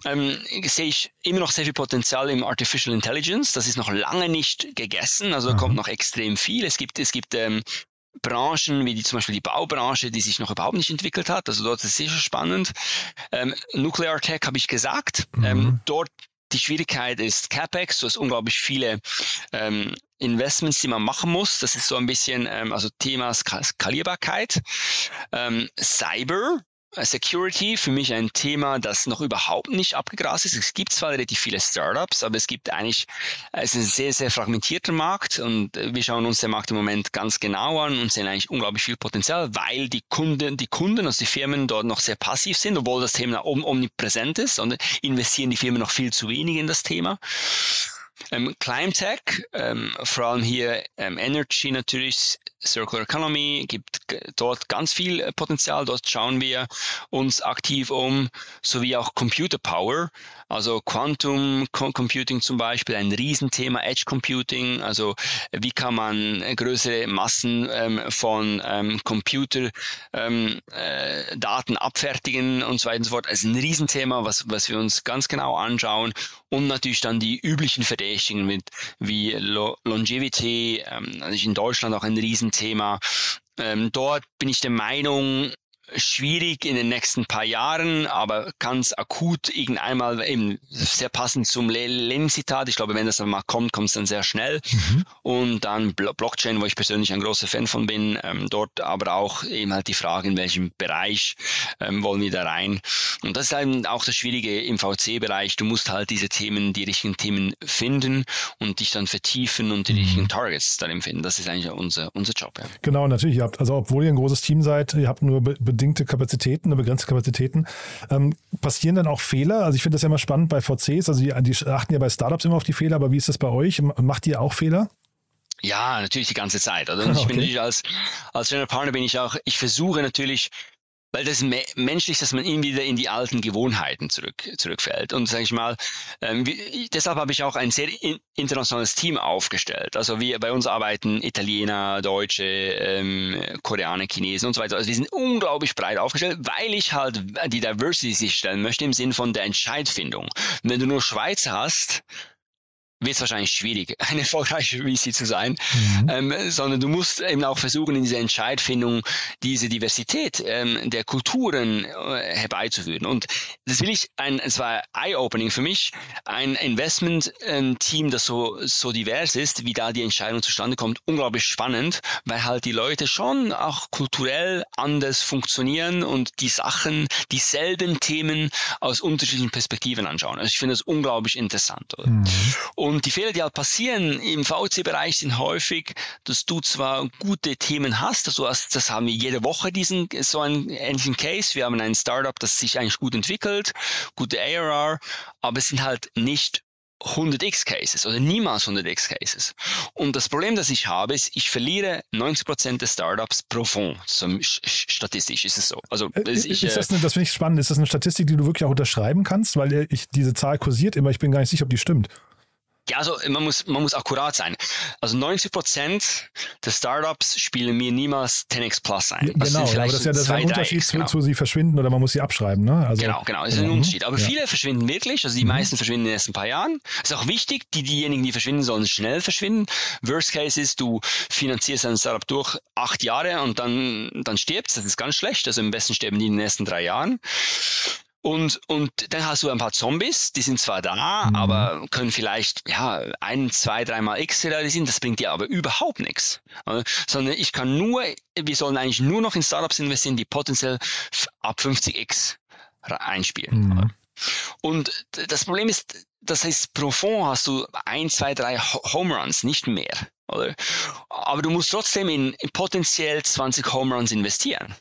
ähm, sehe ich immer noch sehr viel Potenzial im Artificial Intelligence. Das ist noch lange nicht gegessen. Also da kommt noch extrem viel. Es gibt, es gibt ähm, Branchen, wie die, zum Beispiel die Baubranche, die sich noch überhaupt nicht entwickelt hat. Also dort ist es sicher spannend. Ähm, Nuclear Tech habe ich gesagt. Ähm, dort die Schwierigkeit ist CapEx. Du hast unglaublich viele ähm, Investments, die man machen muss. Das ist so ein bisschen, ähm, also Thema Ska Skalierbarkeit. Ähm, Cyber. Security für mich ein Thema, das noch überhaupt nicht abgegrast ist. Es gibt zwar relativ viele Startups, aber es gibt eigentlich, es ist ein sehr, sehr fragmentierter Markt und wir schauen uns den Markt im Moment ganz genau an und sehen eigentlich unglaublich viel Potenzial, weil die Kunden, die Kunden, also die Firmen dort noch sehr passiv sind, obwohl das Thema om omnipräsent ist und investieren die Firmen noch viel zu wenig in das Thema. Ähm, Climetech, ähm, vor allem hier ähm, Energy natürlich, Circular Economy, gibt dort ganz viel äh, Potenzial. Dort schauen wir uns aktiv um, sowie auch Computer Power, also Quantum Co- Computing zum Beispiel, ein Riesenthema, Edge Computing, also wie kann man äh, größere Massen ähm, von ähm, Computer ähm, äh, abfertigen und so weiter und so fort. Also ein Riesenthema, was, was wir uns ganz genau anschauen und natürlich dann die üblichen Verdächtigen mit wie Lo Longevity, ähm, also in Deutschland auch ein Riesenthema. Ähm, dort bin ich der Meinung, schwierig in den nächsten paar Jahren, aber ganz akut irgendeinmal eben sehr passend zum Le- Lenin-Zitat. Ich glaube, wenn das dann mal kommt, kommt es dann sehr schnell. Und dann Blo Blockchain, wo ich persönlich ein großer Fan von bin, ähm, dort aber auch eben halt die Frage, in welchem Bereich ähm, wollen wir da rein. Und das ist eben auch das Schwierige im VC-Bereich. Du musst halt diese Themen, die richtigen Themen finden und dich dann vertiefen und die richtigen Targets darin finden. Das ist eigentlich unser, unser Job. Ja. Genau, natürlich. Ihr habt, also obwohl ihr ein großes Team seid, ihr habt nur be bedingte Kapazitäten, nur begrenzte Kapazitäten. Ähm, passieren dann auch Fehler? Also ich finde das ja immer spannend bei VCs. Also die, die achten ja bei Startups immer auf die Fehler, aber wie ist das bei euch? Macht ihr auch Fehler? Ja, natürlich die ganze Zeit. Also ich bin (laughs) Okay. natürlich als, als General Partner bin ich auch, ich versuche natürlich, weil das me menschlich, dass man immer wieder in die alten Gewohnheiten zurück, zurückfällt. Und sage ich mal, ähm, wie, deshalb habe ich auch ein sehr in, internationales Team aufgestellt. Also wir bei uns arbeiten Italiener, Deutsche, ähm, Koreaner, Chinesen und so weiter. Also wir sind unglaublich breit aufgestellt, weil ich halt die Diversity sicherstellen möchte im Sinn von der Entscheidfindung. Wenn du nur Schweizer hast, wird es wahrscheinlich schwierig, (laughs) eine erfolgreiche VC zu sein, ähm, sondern du musst eben auch versuchen, in dieser Entscheidfindung diese Diversität ähm, der Kulturen äh, herbeizuführen. Und das will ich, ein, es war eye-opening für mich, ein Investment-Team, das so, so divers ist, wie da die Entscheidung zustande kommt, unglaublich spannend, weil halt die Leute schon auch kulturell anders funktionieren und die Sachen, dieselben Themen aus unterschiedlichen Perspektiven anschauen. Also ich finde das unglaublich interessant. Und Und die Fehler, die halt passieren im VC-Bereich sind häufig, dass du zwar gute Themen hast, also hast, das haben wir jede Woche diesen, so einen ähnlichen Case. Wir haben ein Startup, das sich eigentlich gut entwickelt, gute ARR, aber es sind halt nicht 100x Cases oder niemals 100x Cases. Und das Problem, das ich habe, ist, ich verliere 90% der Startups pro Fonds. So, statistisch ist es so. Also, äh, das, ich, ist das, eine, das finde ich spannend. Ist das eine Statistik, die du wirklich auch unterschreiben kannst? Weil äh, ich, diese Zahl kursiert immer. Ich bin gar nicht sicher, ob die stimmt. Ja, also man muss, man muss akkurat sein. Also 90 Prozent der Startups spielen mir niemals 10x Plus ein. Das genau, aber das ist ja das ein Unterschied zu, genau. zu, sie verschwinden oder man muss sie abschreiben. Ne? Also, genau, genau, das ist ein genau. Unterschied. Aber ja. viele verschwinden wirklich, also die mhm. meisten verschwinden in den ersten paar Jahren. Das ist auch wichtig, die, diejenigen, die verschwinden, sollen schnell verschwinden. Worst Case ist, du finanzierst ein Startup durch acht Jahre und dann, dann stirbst. Das ist ganz schlecht. Also am besten sterben die in den ersten drei Jahren. Und, und dann hast du ein paar Zombies, die sind zwar da, mhm. aber können vielleicht ja ein, zwei, dreimal X realisieren, das bringt dir aber überhaupt nichts. Sondern ich kann nur, wir sollen eigentlich nur noch in Startups investieren, die potenziell ab 50x einspielen. Mhm. Und das Problem ist, das heißt, pro Fonds hast du ein, zwei, drei Home Runs, nicht mehr. Oder? Aber du musst trotzdem in, in potenziell 20 Home Runs investieren.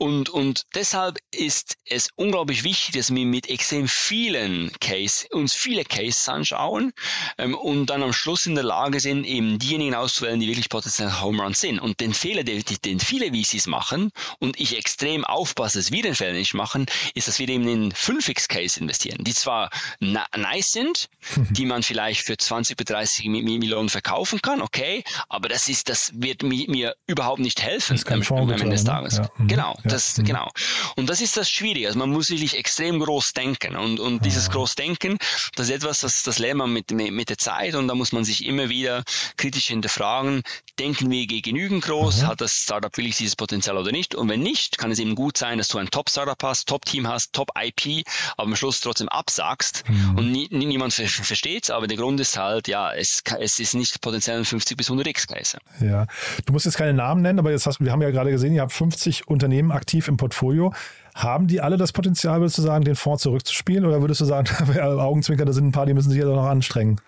Und, und deshalb ist es unglaublich wichtig, dass wir mit extrem vielen Case, uns viele Cases anschauen ähm, und dann am Schluss in der Lage sind, eben diejenigen auszuwählen, die wirklich potenziell Home Runs sind. Und den Fehler, den, den viele VCs machen und ich extrem aufpasse, dass wir den Fehler nicht machen, ist, dass wir eben in 5x-Case investieren, die zwar nice sind, die man vielleicht für 20 bis 30 Millionen verkaufen kann, okay, aber das ist, das wird mir, mir überhaupt nicht helfen das am, am Ende des ne? Tages. Ja. Mhm. Genau. Das, mhm. Genau. Und das ist das Schwierige. Also man muss wirklich extrem groß denken. Und, und dieses ja. Großdenken, das ist etwas, das, das lernt man mit, mit, der Zeit und da muss man sich immer wieder kritisch hinterfragen, denken wir genügend groß, mhm. hat das Startup wirklich dieses Potenzial oder nicht? Und wenn nicht, kann es eben gut sein, dass du ein Top-Startup hast, Top-Team hast, Top-IP, aber am Schluss trotzdem absagst mhm. und nie, niemand versteht es, aber der Grund ist halt, ja, es, es ist nicht potenziell 50 bis 100 X-Kreise. Ja, du musst jetzt keine Namen nennen, aber jetzt hast, wir haben ja gerade gesehen, ihr habt 50 Unternehmen aktiv im Portfolio. Haben die alle das Potenzial, würdest du sagen, den Fonds zurückzuspielen? Oder würdest du sagen, (laughs) Augenzwinker, da sind ein paar, die müssen sich ja noch anstrengen?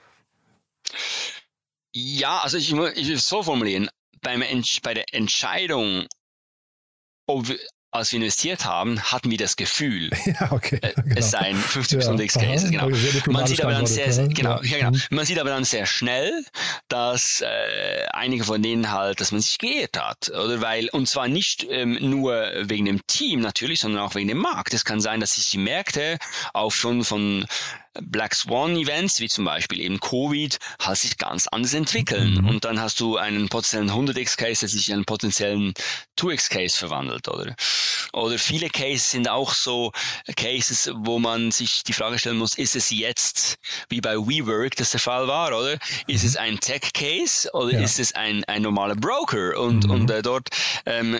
Ja, also ich, ich will es so formulieren. Beim, bei der Entscheidung, ob als wir investiert haben, hatten wir das Gefühl, (laughs) ja, okay, äh, genau. es seien 50 ja, X Cases. Genau. Man sieht aber dann sehr, sehr genau, ja, genau. Mhm. Man sieht aber dann sehr schnell, dass äh, einige von denen halt, dass man sich geirrt hat, oder weil und zwar nicht ähm, nur wegen dem Team natürlich, sondern auch wegen dem Markt. Es kann sein, dass sich die Märkte auch schon von Black Swan Events, wie zum Beispiel eben Covid, halt sich ganz anders entwickeln. Mhm. Und dann hast du einen potenziellen 100x Case, der sich in einen potenziellen 2x Case verwandelt, oder? Oder viele Cases sind auch so Cases, wo man sich die Frage stellen muss, ist es jetzt wie bei WeWork das der Fall war, oder? Ist es ein Tech Case oder ja. ist es ein, ein normaler Broker? Und, mhm. und äh, dort ähm,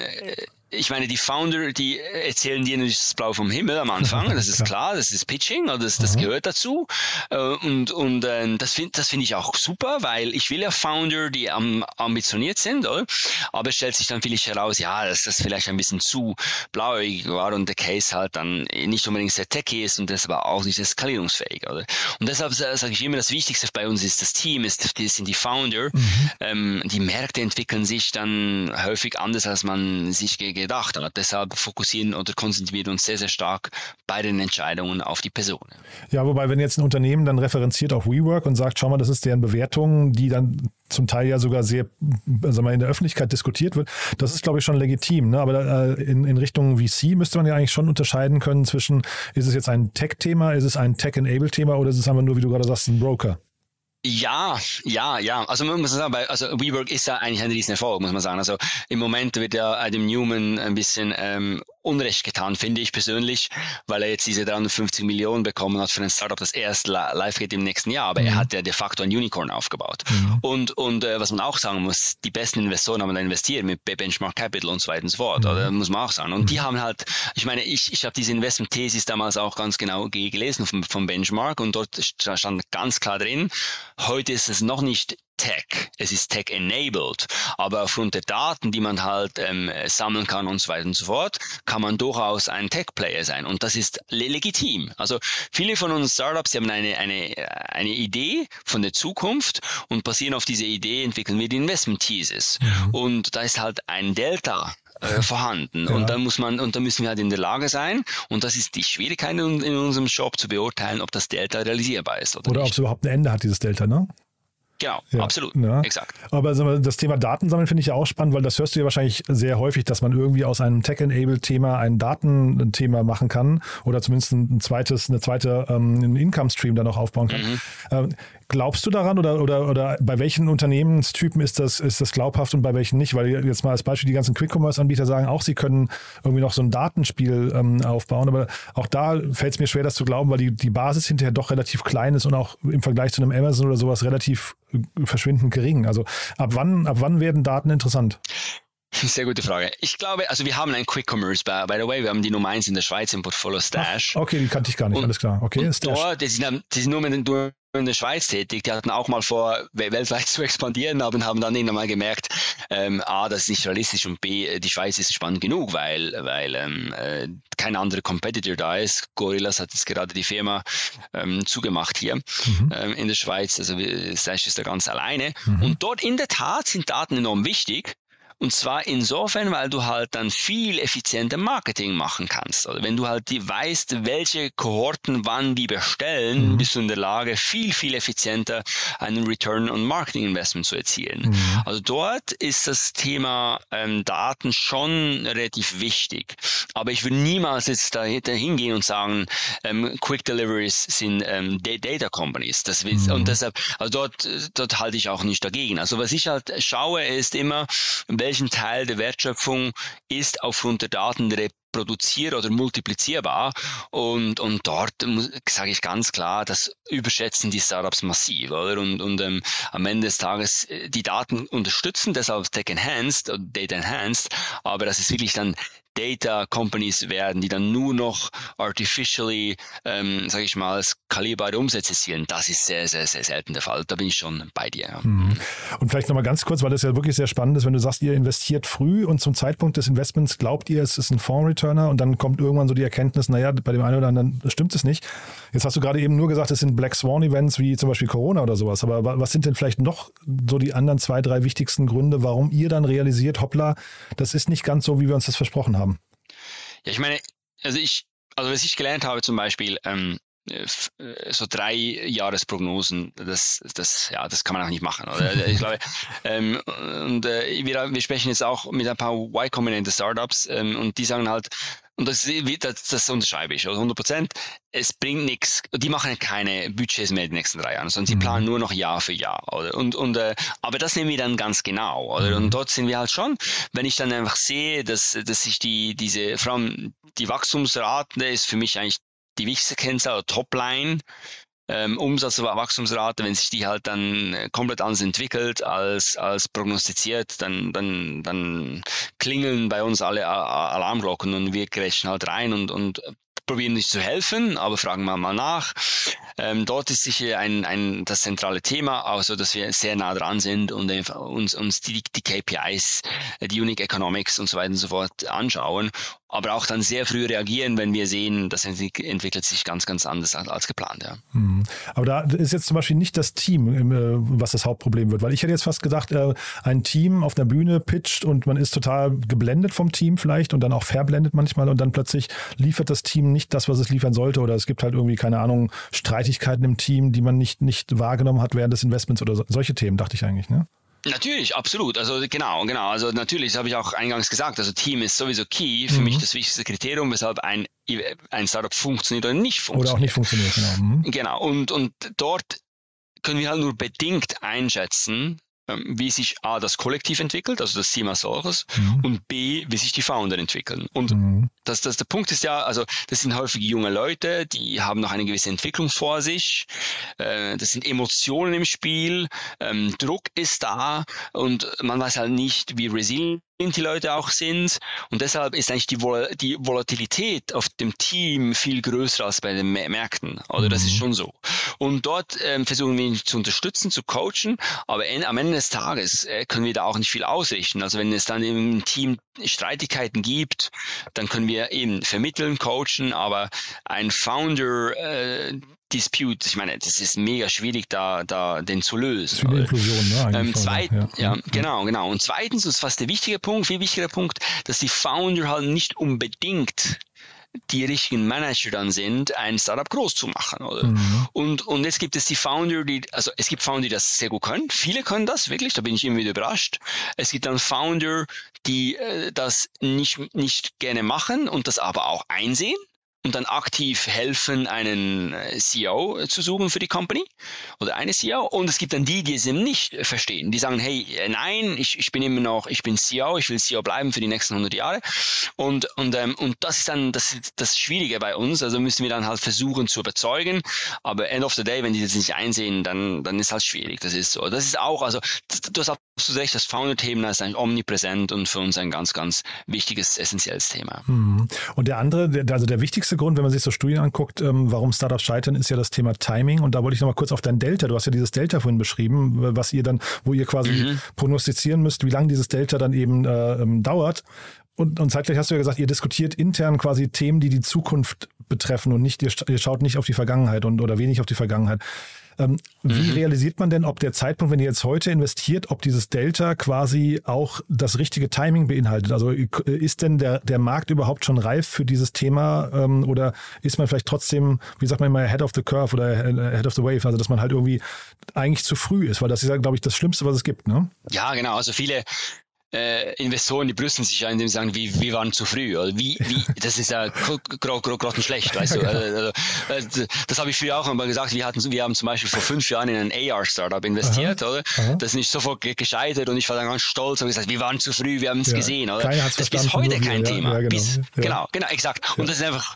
ich meine, die Founder, die erzählen dir nicht das Blau vom Himmel am Anfang, (laughs) das ist klar, das ist Pitching, oder das, das gehört dazu. Äh, und, und äh, das finde das finde ich auch super, weil ich will ja Founder, die ambitioniert sind, oder? aber es stellt sich dann vielleicht heraus, ja, dass das vielleicht ein bisschen zu blauäugig war und der Case halt dann nicht unbedingt sehr techy ist und das aber auch nicht skalierungsfähig. Oder? Und deshalb sage ich immer, das Wichtigste bei uns ist das Team, ist, das sind die Founder. Mhm. Ähm, die Märkte entwickeln sich dann häufig anders, als man sich gegen gedacht. Und deshalb fokussieren oder konzentrieren uns sehr, sehr stark bei den Entscheidungen auf die Person. Ja, wobei, wenn jetzt ein Unternehmen dann referenziert auf WeWork und sagt, schau mal, das ist deren Bewertung, die dann zum Teil ja sogar sehr sagen wir, in der Öffentlichkeit diskutiert wird, das ist, glaube ich, schon legitim. Ne? Aber äh, in, in Richtung VC müsste man ja eigentlich schon unterscheiden können zwischen, ist es jetzt ein Tech-Thema, ist es ein Tech-Enable-Thema oder ist es einfach nur, wie du gerade sagst, ein Broker? Ja, ja, ja. Also man muss sagen, also WeWork ist ja eigentlich ein Riesenerfolg, muss man sagen. Also im Moment wird ja Adam Newman ein bisschen ähm, Unrecht getan, finde ich persönlich, weil er jetzt diese 350 Millionen bekommen hat für ein Startup, das erst live geht im nächsten Jahr. Aber mhm. er hat ja de facto ein Unicorn aufgebaut. Mhm. Und, und äh, was man auch sagen muss, die besten Investoren haben da investiert mit Benchmark Capital und so weiter und so fort. Mhm. Oder muss man auch sagen. Und die mhm. haben halt, ich meine, ich, ich habe diese Investment-Thesis damals auch ganz genau gelesen vom, vom Benchmark und dort stand ganz klar drin, heute ist es noch nicht Tech, es ist Tech-enabled, aber aufgrund der Daten, die man halt ähm, sammeln kann und so weiter und so fort, kann man durchaus ein Tech-Player sein und das ist le legitim. Also viele von uns Startups, die haben eine, eine, eine Idee von der Zukunft und basieren auf dieser Idee entwickeln wir die Investment Thesis. Mhm. Und da ist halt ein Delta äh, vorhanden. Ja. Und dann muss man, und dann müssen wir halt in der Lage sein, und das ist die Schwierigkeit in, in unserem Job zu beurteilen, ob das Delta realisierbar ist oder, oder ob es überhaupt ein Ende hat, dieses Delta, ne? Genau, ja, absolut, ja. exakt. Aber das Thema Datensammeln finde ich ja auch spannend, weil das hörst du ja wahrscheinlich sehr häufig, dass man irgendwie aus einem Tech-Enabled-Thema ein Datenthema machen kann oder zumindest ein zweites, eine zweite ähm, Income-Stream dann auch aufbauen kann. Mhm. Ähm, Glaubst du daran oder, oder, oder bei welchen Unternehmenstypen ist das, ist das glaubhaft und bei welchen nicht? Weil jetzt mal als Beispiel die ganzen Quick-Commerce-Anbieter sagen auch, sie können irgendwie noch so ein Datenspiel ähm, aufbauen, aber auch da fällt es mir schwer, das zu glauben, weil die, die Basis hinterher doch relativ klein ist und auch im Vergleich zu einem Amazon oder sowas relativ äh, verschwindend gering. Also ab wann, ab wann werden Daten interessant? (laughs) Sehr gute Frage. Ich glaube, also wir haben ein Quick Commerce, by, by the way, wir haben die Nummer 1 in der Schweiz im Portfolio Stash. Ach, okay, die kannte ich gar nicht, und, alles klar. Okay, und Stash. Dort, die sind, die sind nur mit, nur in der Schweiz tätig, die hatten auch mal vor, weltweit (laughs) zu expandieren, aber haben dann irgendwann mal gemerkt, ähm, A, das ist nicht realistisch und B, äh, die Schweiz ist spannend genug, weil, weil ähm, äh, kein anderer Competitor da ist. Gorillas hat jetzt gerade die Firma ähm, zugemacht hier mhm. ähm, in der Schweiz, also Stash ist da ganz alleine. Mhm. Und dort in der Tat sind Daten enorm wichtig, und zwar insofern, weil du halt dann viel effizienter Marketing machen kannst. Oder wenn du halt die weißt, welche Kohorten wann die bestellen, mhm. bist du in der Lage, viel, viel effizienter einen Return on Marketing Investment zu erzielen. Mhm. Also dort ist das Thema ähm, Daten schon relativ wichtig. Aber ich würde niemals jetzt da hingehen und sagen, ähm, Quick Deliveries sind ähm, Data Companies. Das, mhm. Und deshalb, also dort, dort halte ich auch nicht dagegen. Also was ich halt schaue, ist immer, welche welchen Teil der Wertschöpfung ist aufgrund der Daten reproduzierbar oder multiplizierbar. Und, und dort sage ich ganz klar, das überschätzen die Startups massiv. Oder? Und, und ähm, am Ende des Tages äh, die Daten unterstützen, deshalb Tech Enhanced oder Data Enhanced, aber das ist wirklich dann Data Companies werden, die dann nur noch artificially, ähm, sage ich mal, skalierbare Umsätze zielen. Das ist sehr, sehr, sehr selten der Fall. Da bin ich schon bei dir. Ja. Mhm. Und vielleicht nochmal ganz kurz, weil das ja wirklich sehr spannend ist, wenn du sagst, ihr investiert früh und zum Zeitpunkt des Investments glaubt ihr, es ist ein Fonds-Returner und dann kommt irgendwann so die Erkenntnis, naja, bei dem einen oder anderen stimmt es nicht. Jetzt hast du gerade eben nur gesagt, es sind Black Swan-Events wie zum Beispiel Corona oder sowas. Aber was sind denn vielleicht noch so die anderen zwei, drei wichtigsten Gründe, warum ihr dann realisiert, hoppla, das ist nicht ganz so, wie wir uns das versprochen haben? Ja, ich meine, also ich, also was ich gelernt habe zum Beispiel, ähm, äh, äh, so drei Jahresprognosen, das, das, ja, das kann man auch nicht machen. Oder? Ich glaube, (laughs) ähm, und äh, wir, wir sprechen jetzt auch mit ein paar Y-Combinator Startups ähm, und die sagen halt, und das, das, das unterschreibe ich, also 100 Prozent, es bringt nichts, die machen keine Budgets mehr in den nächsten drei Jahren, sondern sie mhm. planen nur noch Jahr für Jahr. Oder? Und, und, äh, aber das nehmen wir dann ganz genau. Oder? Mhm. Und dort sind wir halt schon, wenn ich dann einfach sehe, dass, dass sich die, diese, vor allem die Wachstumsrate ist für mich eigentlich die wichtigste Kennzahl, Topline, ähm, Umsatzwachstumsrate, wenn sich die halt dann äh, komplett anders entwickelt als, als prognostiziert, dann, dann, dann klingeln bei uns alle Alarmglocken und wir grätschen halt rein und, und probieren nicht zu helfen, aber fragen wir mal nach. Ähm, dort ist sicher ein, ein, das zentrale Thema, also dass wir sehr nah dran sind und uns, uns die, die KPIs, die Unique Economics und so weiter und so fort anschauen aber auch dann sehr früh reagieren, wenn wir sehen, das entwickelt sich ganz, ganz anders als geplant. Ja. Mhm. Aber da ist jetzt zum Beispiel nicht das Team, äh, was das Hauptproblem wird, weil ich hätte jetzt fast gedacht, äh, ein Team auf einer Bühne pitcht und man ist total geblendet vom Team vielleicht und dann auch verblendet manchmal und dann plötzlich liefert das Team nicht das, was es liefern sollte oder es gibt halt irgendwie, keine Ahnung, Streitigkeiten im Team, die man nicht, nicht wahrgenommen hat während des Investments oder so, solche Themen, dachte ich eigentlich, ne? Natürlich, absolut. Also genau, genau. Also natürlich, das habe ich auch eingangs gesagt. Also Team ist sowieso key. Für mhm. mich das wichtigste Kriterium, weshalb ein, ein Startup funktioniert oder nicht funktioniert. Oder auch nicht funktioniert, genau. Mhm. Genau. Und, und dort können wir halt nur bedingt einschätzen, wie sich A, das Kollektiv entwickelt, also das Team als solches, mhm. und B, wie sich die Founder entwickeln. Und mhm. das, das, der Punkt ist ja, also das sind häufig junge Leute, die haben noch eine gewisse Entwicklung vor sich, äh, das sind Emotionen im Spiel, ähm, Druck ist da und man weiß halt nicht, wie resilient die Leute auch sind. Und deshalb ist eigentlich die, Vol die Volatilität auf dem Team viel größer als bei den Märkten. Oder mhm. das ist mhm. schon so. Und dort ähm, versuchen wir ihn zu unterstützen, zu coachen, aber in, am Ende des Tages äh, können wir da auch nicht viel ausrichten. Also wenn es dann im Team Streitigkeiten gibt, dann können wir eben vermitteln, coachen, aber ein Founder äh, Dispute, ich meine, das ist mega schwierig, da, da den zu lösen. Das ist Inklusion, ne? Ähm, zweit, ja. ja, genau, genau. Und zweitens, das ist fast der wichtige Punkt, viel wichtiger Punkt, dass die Founder halt nicht unbedingt die richtigen Manager dann sind, ein Startup groß zu machen. Oder? Mhm. Und, und jetzt gibt es die Founder, die, also es gibt Founder, die das sehr gut können. Viele können das wirklich, da bin ich immer wieder überrascht. Es gibt dann Founder, die äh, das nicht, nicht gerne machen und das aber auch einsehen und dann aktiv helfen, einen äh, CEO zu suchen für die Company oder eine CEO. Und es gibt dann die, die es eben nicht verstehen. Die sagen, hey, äh, nein, ich, ich bin immer noch, ich bin CEO, ich will CEO bleiben für die nächsten 100 Jahre. Und, und, ähm, und das ist dann das, das Schwierige bei uns. Also müssen wir dann halt versuchen zu überzeugen. Aber end of the day, wenn die das nicht einsehen, dann, dann ist halt schwierig. Das ist so. Das ist auch, also du hast absolut recht, das Founder-Thema ist eigentlich omnipräsent und für uns ein ganz, ganz wichtiges, essentielles Thema. Mhm. Und der andere, also der wichtigste wichtigste Grund, wenn man sich so Studien anguckt, ähm, warum Startups scheitern, ist ja das Thema Timing. Und da wollte ich nochmal kurz auf dein Delta, du hast ja dieses Delta vorhin beschrieben, was ihr dann, wo ihr quasi mhm. prognostizieren müsst, wie lange dieses Delta dann eben äh, ähm, dauert. Und, und zeitgleich hast du ja gesagt, ihr diskutiert intern quasi Themen, die die Zukunft betreffen und nicht, ihr, ihr schaut nicht auf die Vergangenheit und oder wenig auf die Vergangenheit. Ähm, wie mhm. realisiert man denn, ob der Zeitpunkt, wenn ihr jetzt heute investiert, ob dieses Delta quasi auch das richtige Timing beinhaltet? Also ist denn der, der Markt überhaupt schon reif für dieses Thema ähm, oder ist man vielleicht trotzdem, wie sagt man immer, head of the curve oder head of the wave, also dass man halt irgendwie eigentlich zu früh ist, weil das ist ja, glaube ich, das Schlimmste, was es gibt, ne? Ja, genau. Also viele, äh, Investoren, die brüsten sich ja, indem sie sagen, wie, wir waren zu früh. Oder wie, wie, das ist ja grottenschlecht, weißt du. (laughs) Also, also, das habe ich früher auch einmal gesagt. Wir, hatten, wir haben zum Beispiel vor fünf Jahren in ein AR-Startup investiert, aha, oder? Aha. Das ist nicht sofort gescheitert und ich war dann ganz stolz und gesagt, wir waren zu früh, wir haben es ja, gesehen, oder? Das ist bis heute kein wir, Thema. Ja, genau, bis, genau, genau, exakt. Und das ist einfach,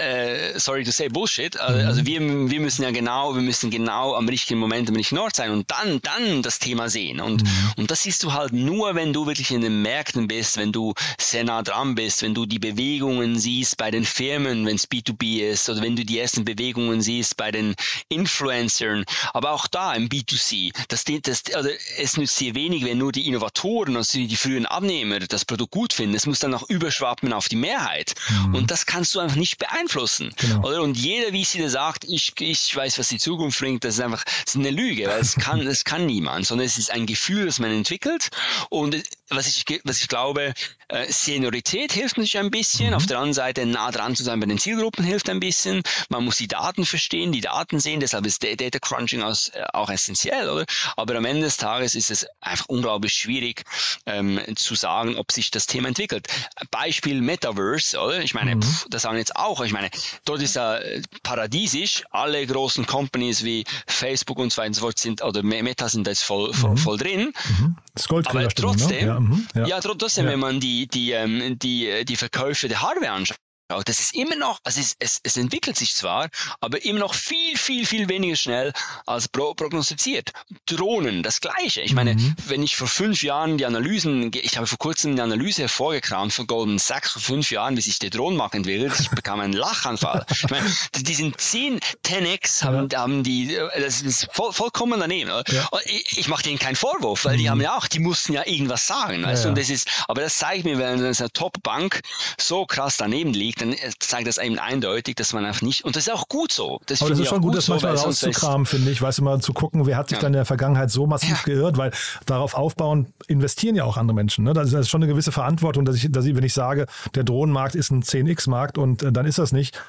äh, sorry to say, Bullshit. Also, mhm. Also wir, wir müssen ja genau, wir müssen genau am richtigen Moment am richtigen Ort sein und dann, dann das Thema sehen. Und, mhm. und das siehst du halt nur, wenn du wirklich wirklich in den Märkten bist, wenn du sehr nah dran bist, wenn du die Bewegungen siehst bei den Firmen, wenn es B2B ist, oder wenn du die ersten Bewegungen siehst bei den Influencern, aber auch da im B2C. Das, das, also es nützt dir wenig, wenn nur die Innovatoren, also die frühen Abnehmer, das Produkt gut finden. Es muss dann auch überschwappen auf die Mehrheit. Mhm. Und das kannst du einfach nicht beeinflussen. Genau. Oder? Und jeder, wie sie dir sagt, ich, ich weiß, was die Zukunft bringt, das ist einfach das ist eine Lüge, weil es kann, es kann niemand, sondern es ist ein Gefühl, das man entwickelt. Und was ich, was ich glaube, äh, Seniorität hilft natürlich ein bisschen. Mhm. Auf der anderen Seite nah dran zu sein bei den Zielgruppen hilft ein bisschen. Man muss die Daten verstehen, die Daten sehen. Deshalb ist Data Crunching auch, äh, auch essentiell, oder? Aber am Ende des Tages ist es einfach unglaublich schwierig ähm, zu sagen, ob sich das Thema entwickelt. Beispiel Metaverse, oder? Ich meine, mhm. pff, das sagen jetzt auch. Ich meine, dort ist ja äh, paradiesisch. Alle großen Companies wie Facebook und so weiter sind, oder Meta sind da jetzt voll, voll, mhm. voll drin. Mhm. Das Aber ne? trotzdem, ne? Ja, mhm, ja. ja, trotzdem, ja. wenn man die, die, ähm, die, die Verkäufe der Hardware anschaut, das ist immer noch, also es, es, es entwickelt sich zwar, aber immer noch viel, viel, viel weniger schnell als pro, prognostiziert. Drohnen, das Gleiche. Ich meine, mhm. wenn ich vor fünf Jahren die Analysen, ich habe vor kurzem eine Analyse hervorgekramt von Goldman Sachs vor fünf Jahren, wie sich der Drohnenmarkt entwickelt, ich bekam einen Lachanfall. (laughs) Ich meine, die sind 10, 10x haben, haben die, das ist voll, vollkommen daneben. Ja. Ich, ich mache denen keinen Vorwurf, weil mhm. die haben ja auch, die mussten ja irgendwas sagen. Weißt ja, Und das ist, aber das zeigt mir, wenn eine Top-Bank so krass daneben liegt, dann zeigt das eben eindeutig, dass man einfach nicht, und das ist auch gut so. Das Aber das ist schon gut, das so, manchmal rauszukramen, finde ich, weißt du, mal zu gucken, wer hat sich ja. dann in der Vergangenheit so massiv ja. geirrt, weil darauf aufbauen, investieren ja auch andere Menschen. Ne? Das ist schon eine gewisse Verantwortung, dass ich, dass ich, wenn ich sage, der Drohnenmarkt ist ein 10x-Markt und äh, dann ist das nicht,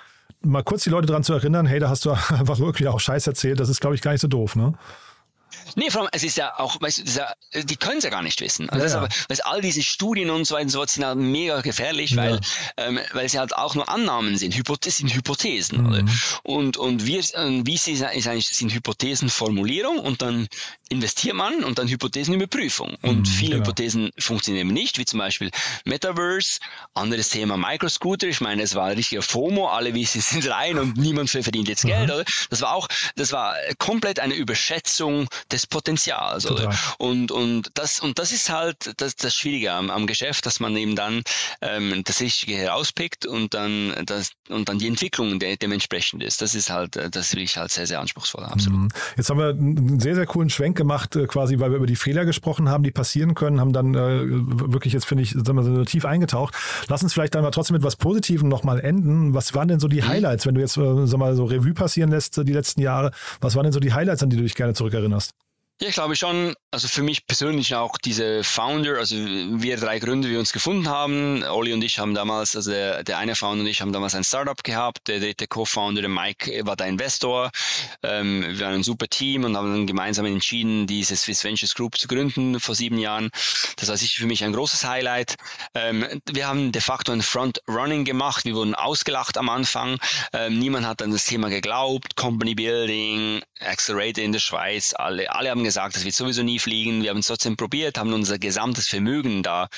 mal kurz die Leute daran zu erinnern, hey, da hast du (laughs) einfach wirklich auch Scheiß erzählt, das ist, glaube ich, gar nicht so doof, ne? Nee, vor allem, es ist ja auch, weißt du, ja, die können es ja gar nicht wissen. Also ja, ja. Aber, all diese Studien und so weiter und so fort sind halt mega gefährlich, weil, ähm, weil sie halt auch nur Annahmen sind, Hypothesen, sind Hypothesen. Mhm. Und, und wir, äh, wie sie ist eigentlich, sind Hypothesenformulierung und dann investiert man und dann Hypothesenüberprüfung. Und mhm, viele genau. Hypothesen funktionieren nicht, wie zum Beispiel Metaverse, anderes Thema Microscooter. Ich meine, es war ein richtiger FOMO, alle wissen, (laughs) sind rein und niemand verdient jetzt Geld, mhm. oder? Das war auch, das war komplett eine Überschätzung des Potenzials. Oder? Und, und, das, und das ist halt das, das Schwierige am, am Geschäft, dass man eben dann ähm, das Richtige herauspickt und dann, das, und dann die Entwicklung de dementsprechend ist. Das ist halt, äh, das will ich halt sehr, sehr anspruchsvoll. Absolut. Mhm. Jetzt haben wir einen sehr, sehr coolen Schwenk gemacht, äh, quasi, weil wir über die Fehler gesprochen haben, die passieren können, haben dann äh, wirklich jetzt, finde ich, sagen wir so tief eingetaucht. Lass uns vielleicht dann mal trotzdem mit was Positivem nochmal enden. Was waren denn so die mhm. Highlights, wenn du jetzt, äh, sag mal, so Revue passieren lässt, die letzten Jahre? Was waren denn so die Highlights, an die du dich gerne zurückerinnerst? Ja, ich glaube schon, also für mich persönlich auch diese Founder, also wir drei Gründer, wie wir uns gefunden haben. Olli und ich haben damals, also der, der eine Founder und ich haben damals ein Startup gehabt. Der dritte Co-Founder, der Mike, war der Investor. Ähm, wir waren ein super Team und haben dann gemeinsam entschieden, diese Swiss Ventures Group zu gründen vor sieben Jahren. Das war sicher für mich ein großes Highlight. Ähm, wir haben de facto ein Front-Running gemacht. Wir wurden ausgelacht am Anfang. Ähm, niemand hat an das Thema geglaubt. Company Building, Accelerator in der Schweiz. Alle, alle haben gesagt, das wird sowieso nie fliegen. Wir haben es trotzdem probiert, haben unser gesamtes Vermögen da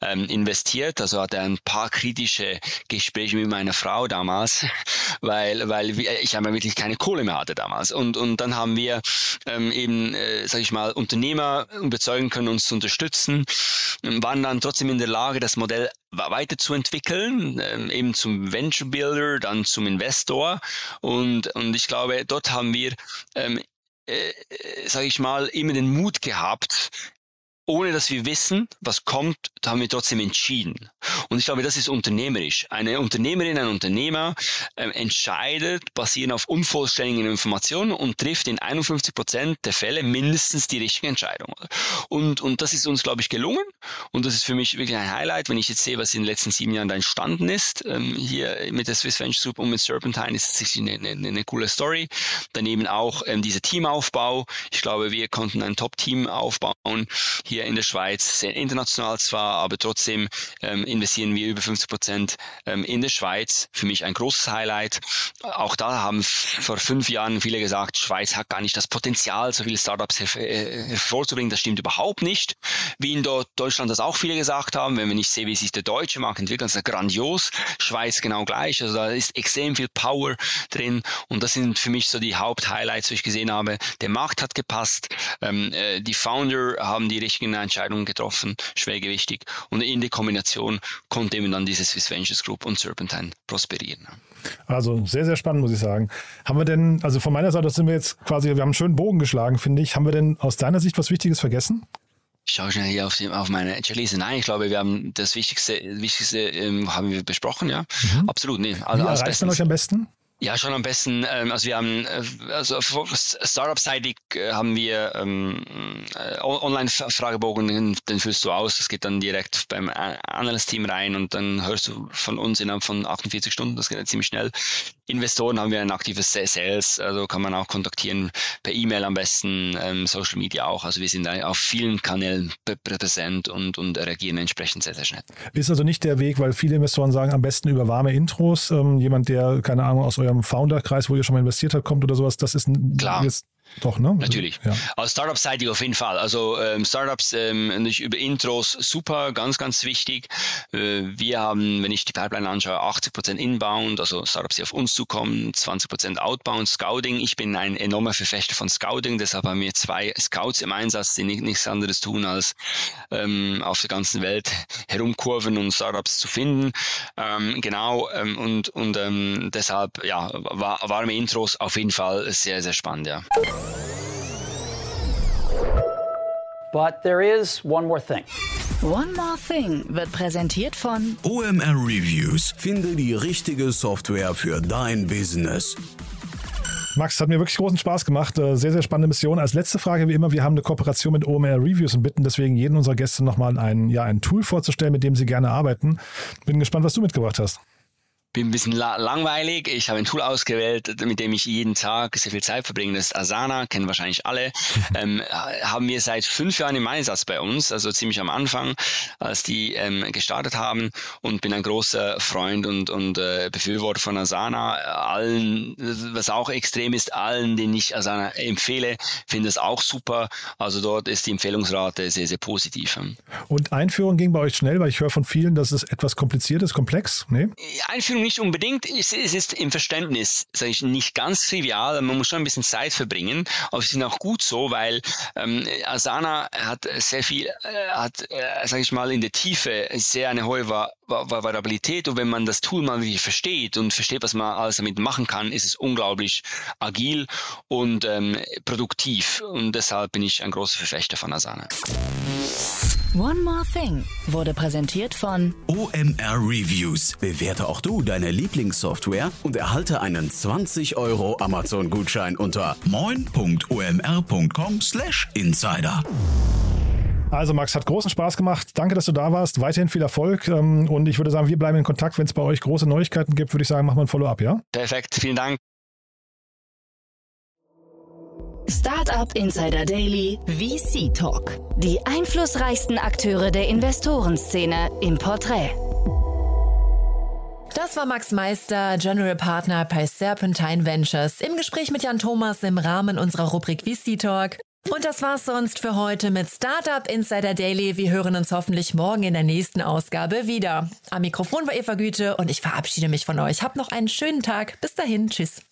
ähm, investiert. Also hatte ein paar kritische Gespräche mit meiner Frau damals, (laughs) weil, weil ich einfach wirklich keine Kohle mehr hatte damals. Und, und dann haben wir ähm, eben, äh, sage ich mal, Unternehmer überzeugen können, uns zu unterstützen, waren dann trotzdem in der Lage, das Modell weiterzuentwickeln, ähm, eben zum Venture Builder, dann zum Investor. Und, und ich glaube, dort haben wir ähm, äh, äh sage ich mal, immer den Mut gehabt, ohne dass wir wissen, was kommt, haben wir trotzdem entschieden. Und ich glaube, das ist unternehmerisch. Eine Unternehmerin, ein Unternehmer äh, entscheidet basierend auf unvollständigen Informationen und trifft in 51 Prozent der Fälle mindestens die richtige Entscheidung. Und, und das ist uns, glaube ich, gelungen. Und das ist für mich wirklich ein Highlight, wenn ich jetzt sehe, was in den letzten sieben Jahren da entstanden ist. Ähm, hier mit der Swiss Venture Group und mit Serpentine ist es eine, eine, eine coole Story. Daneben auch ähm, dieser Teamaufbau. Ich glaube, wir konnten ein Top-Team aufbauen. Hier hier in der Schweiz, international zwar, aber trotzdem ähm, investieren wir über 50 Prozent ähm, in der Schweiz. Für mich ein großes Highlight. Auch da haben vor fünf Jahren viele gesagt, Schweiz hat gar nicht das Potenzial, so viele Startups her äh, hervorzubringen. Das stimmt überhaupt nicht. Wie in Deutschland das auch viele gesagt haben, wenn man nicht sehe, wie sich der deutsche Markt entwickelt, das ist grandios. Schweiz genau gleich. Also da ist extrem viel Power drin und das sind für mich so die Haupthighlights, die ich gesehen habe. Der Markt hat gepasst, ähm, äh, die Founder haben die richtigen richtigen Entscheidungen getroffen, schwergewichtig. Und in der Kombination konnte eben dann diese Swiss Ventures Group und Serpentine prosperieren. Also sehr, sehr spannend, muss ich sagen. Haben wir denn, also von meiner Seite sind wir jetzt quasi, wir haben einen schönen Bogen geschlagen, finde ich. Haben wir denn aus deiner Sicht was Wichtiges vergessen? Ich schaue schnell hier auf, die, auf meine Checkliste. Nein, ich glaube, wir haben das Wichtigste, Wichtigste ähm, haben wir besprochen, ja. Mhm. Absolut, nee. Also, Wie erreicht man euch am besten? Ja, schon am besten. Ähm, also wir haben, äh, also Startup-seitig äh, haben wir ähm, äh, Online-Fragebogen, den, füllst du aus. Das geht dann direkt beim Analyst-Team rein und dann hörst du von uns innerhalb von 48 Stunden. Das geht ziemlich schnell. Investoren haben wir ein aktives Sales, also kann man auch kontaktieren per E-Mail am besten, ähm, Social Media auch. Also wir sind auf vielen Kanälen präsent und, und reagieren entsprechend sehr, sehr schnell. Ist also nicht der Weg, weil viele Investoren sagen, am besten über warme Intros. Jemand, der, keine Ahnung, aus eurem Founder-Kreis, wo ihr schon mal investiert habt, kommt oder sowas, das ist Klar. Jetzt doch, ne? Natürlich. Ja. Als Startup-seitig auf jeden Fall. Also ähm, Startups ähm, über Intros super, ganz, ganz wichtig. Äh, wir haben, wenn ich die Pipeline anschaue, 80% Inbound, also Startups, die auf uns zukommen, 20% Outbound, Scouting. Ich bin ein enormer Verfechter von Scouting, deshalb haben wir zwei Scouts im Einsatz, die nichts anderes tun, als ähm, auf der ganzen Welt herumkurven und Startups zu finden. Ähm, genau, ähm, und, und ähm, deshalb, ja, warme Intros auf jeden Fall sehr, sehr spannend, ja. But there is one more thing. One More Thing wird präsentiert von OMR Reviews. Finde die richtige Software für dein Business. Max, hat mir wirklich großen Spaß gemacht. Äh, sehr, sehr spannende Mission. Als letzte Frage, wie immer, wir haben eine Kooperation mit OMR Reviews und bitten deswegen jeden unserer Gäste nochmal ein, ja, ein Tool vorzustellen, mit dem sie gerne arbeiten. Bin gespannt, was du mitgebracht hast bin ein bisschen la langweilig. Ich habe ein Tool ausgewählt, mit dem ich jeden Tag sehr viel Zeit verbringe. Das ist Asana, kennen wahrscheinlich alle. (laughs) ähm, haben wir seit fünf Jahren im Einsatz bei uns, also ziemlich am Anfang, als die ähm, gestartet haben und bin ein großer Freund und, und äh, Befürworter von Asana. Allen, was auch extrem ist, allen, denen ich Asana empfehle, finde es auch super. Also dort ist die Empfehlungsrate sehr, sehr positiv. Und Einführung ging bei euch schnell, weil ich höre von vielen, dass es etwas kompliziert ist, komplex. Nee? Einführung nicht unbedingt. Es, es ist im Verständnis, sage ich, nicht ganz trivial. Man muss schon ein bisschen Zeit verbringen. Aber sie sind auch gut so, weil ähm, Asana hat sehr viel, äh, hat, äh, sage ich mal, in der Tiefe sehr eine hohe Va Va Variabilität. Und wenn man das Tool mal wirklich versteht und versteht, was man alles damit machen kann, ist es unglaublich agil und ähm, produktiv. Und deshalb bin ich ein großer Verfechter von Asana. One More Thing wurde präsentiert von OMR Reviews. Bewerte auch du deine Lieblingssoftware und erhalte einen 20 Euro Amazon-Gutschein unter moin.omr.com/insider. Also Max, hat großen Spaß gemacht. Danke, dass du da warst. Weiterhin viel Erfolg. Ähm, und ich würde sagen, wir bleiben in Kontakt. Wenn es bei euch große Neuigkeiten gibt, würde ich sagen, machen wir ein Follow-up, ja? Perfekt, vielen Dank. Startup Insider Daily VC Talk. Die einflussreichsten Akteure der Investorenszene im Porträt. Das war Max Meister, General Partner bei Serpentine Ventures, im Gespräch mit Jan Thomas im Rahmen unserer Rubrik VC Talk. Und das war's sonst für heute mit Startup Insider Daily. Wir hören uns hoffentlich morgen in der nächsten Ausgabe wieder. Am Mikrofon war Eva Güte und ich verabschiede mich von euch. Habt noch einen schönen Tag. Bis dahin. Tschüss.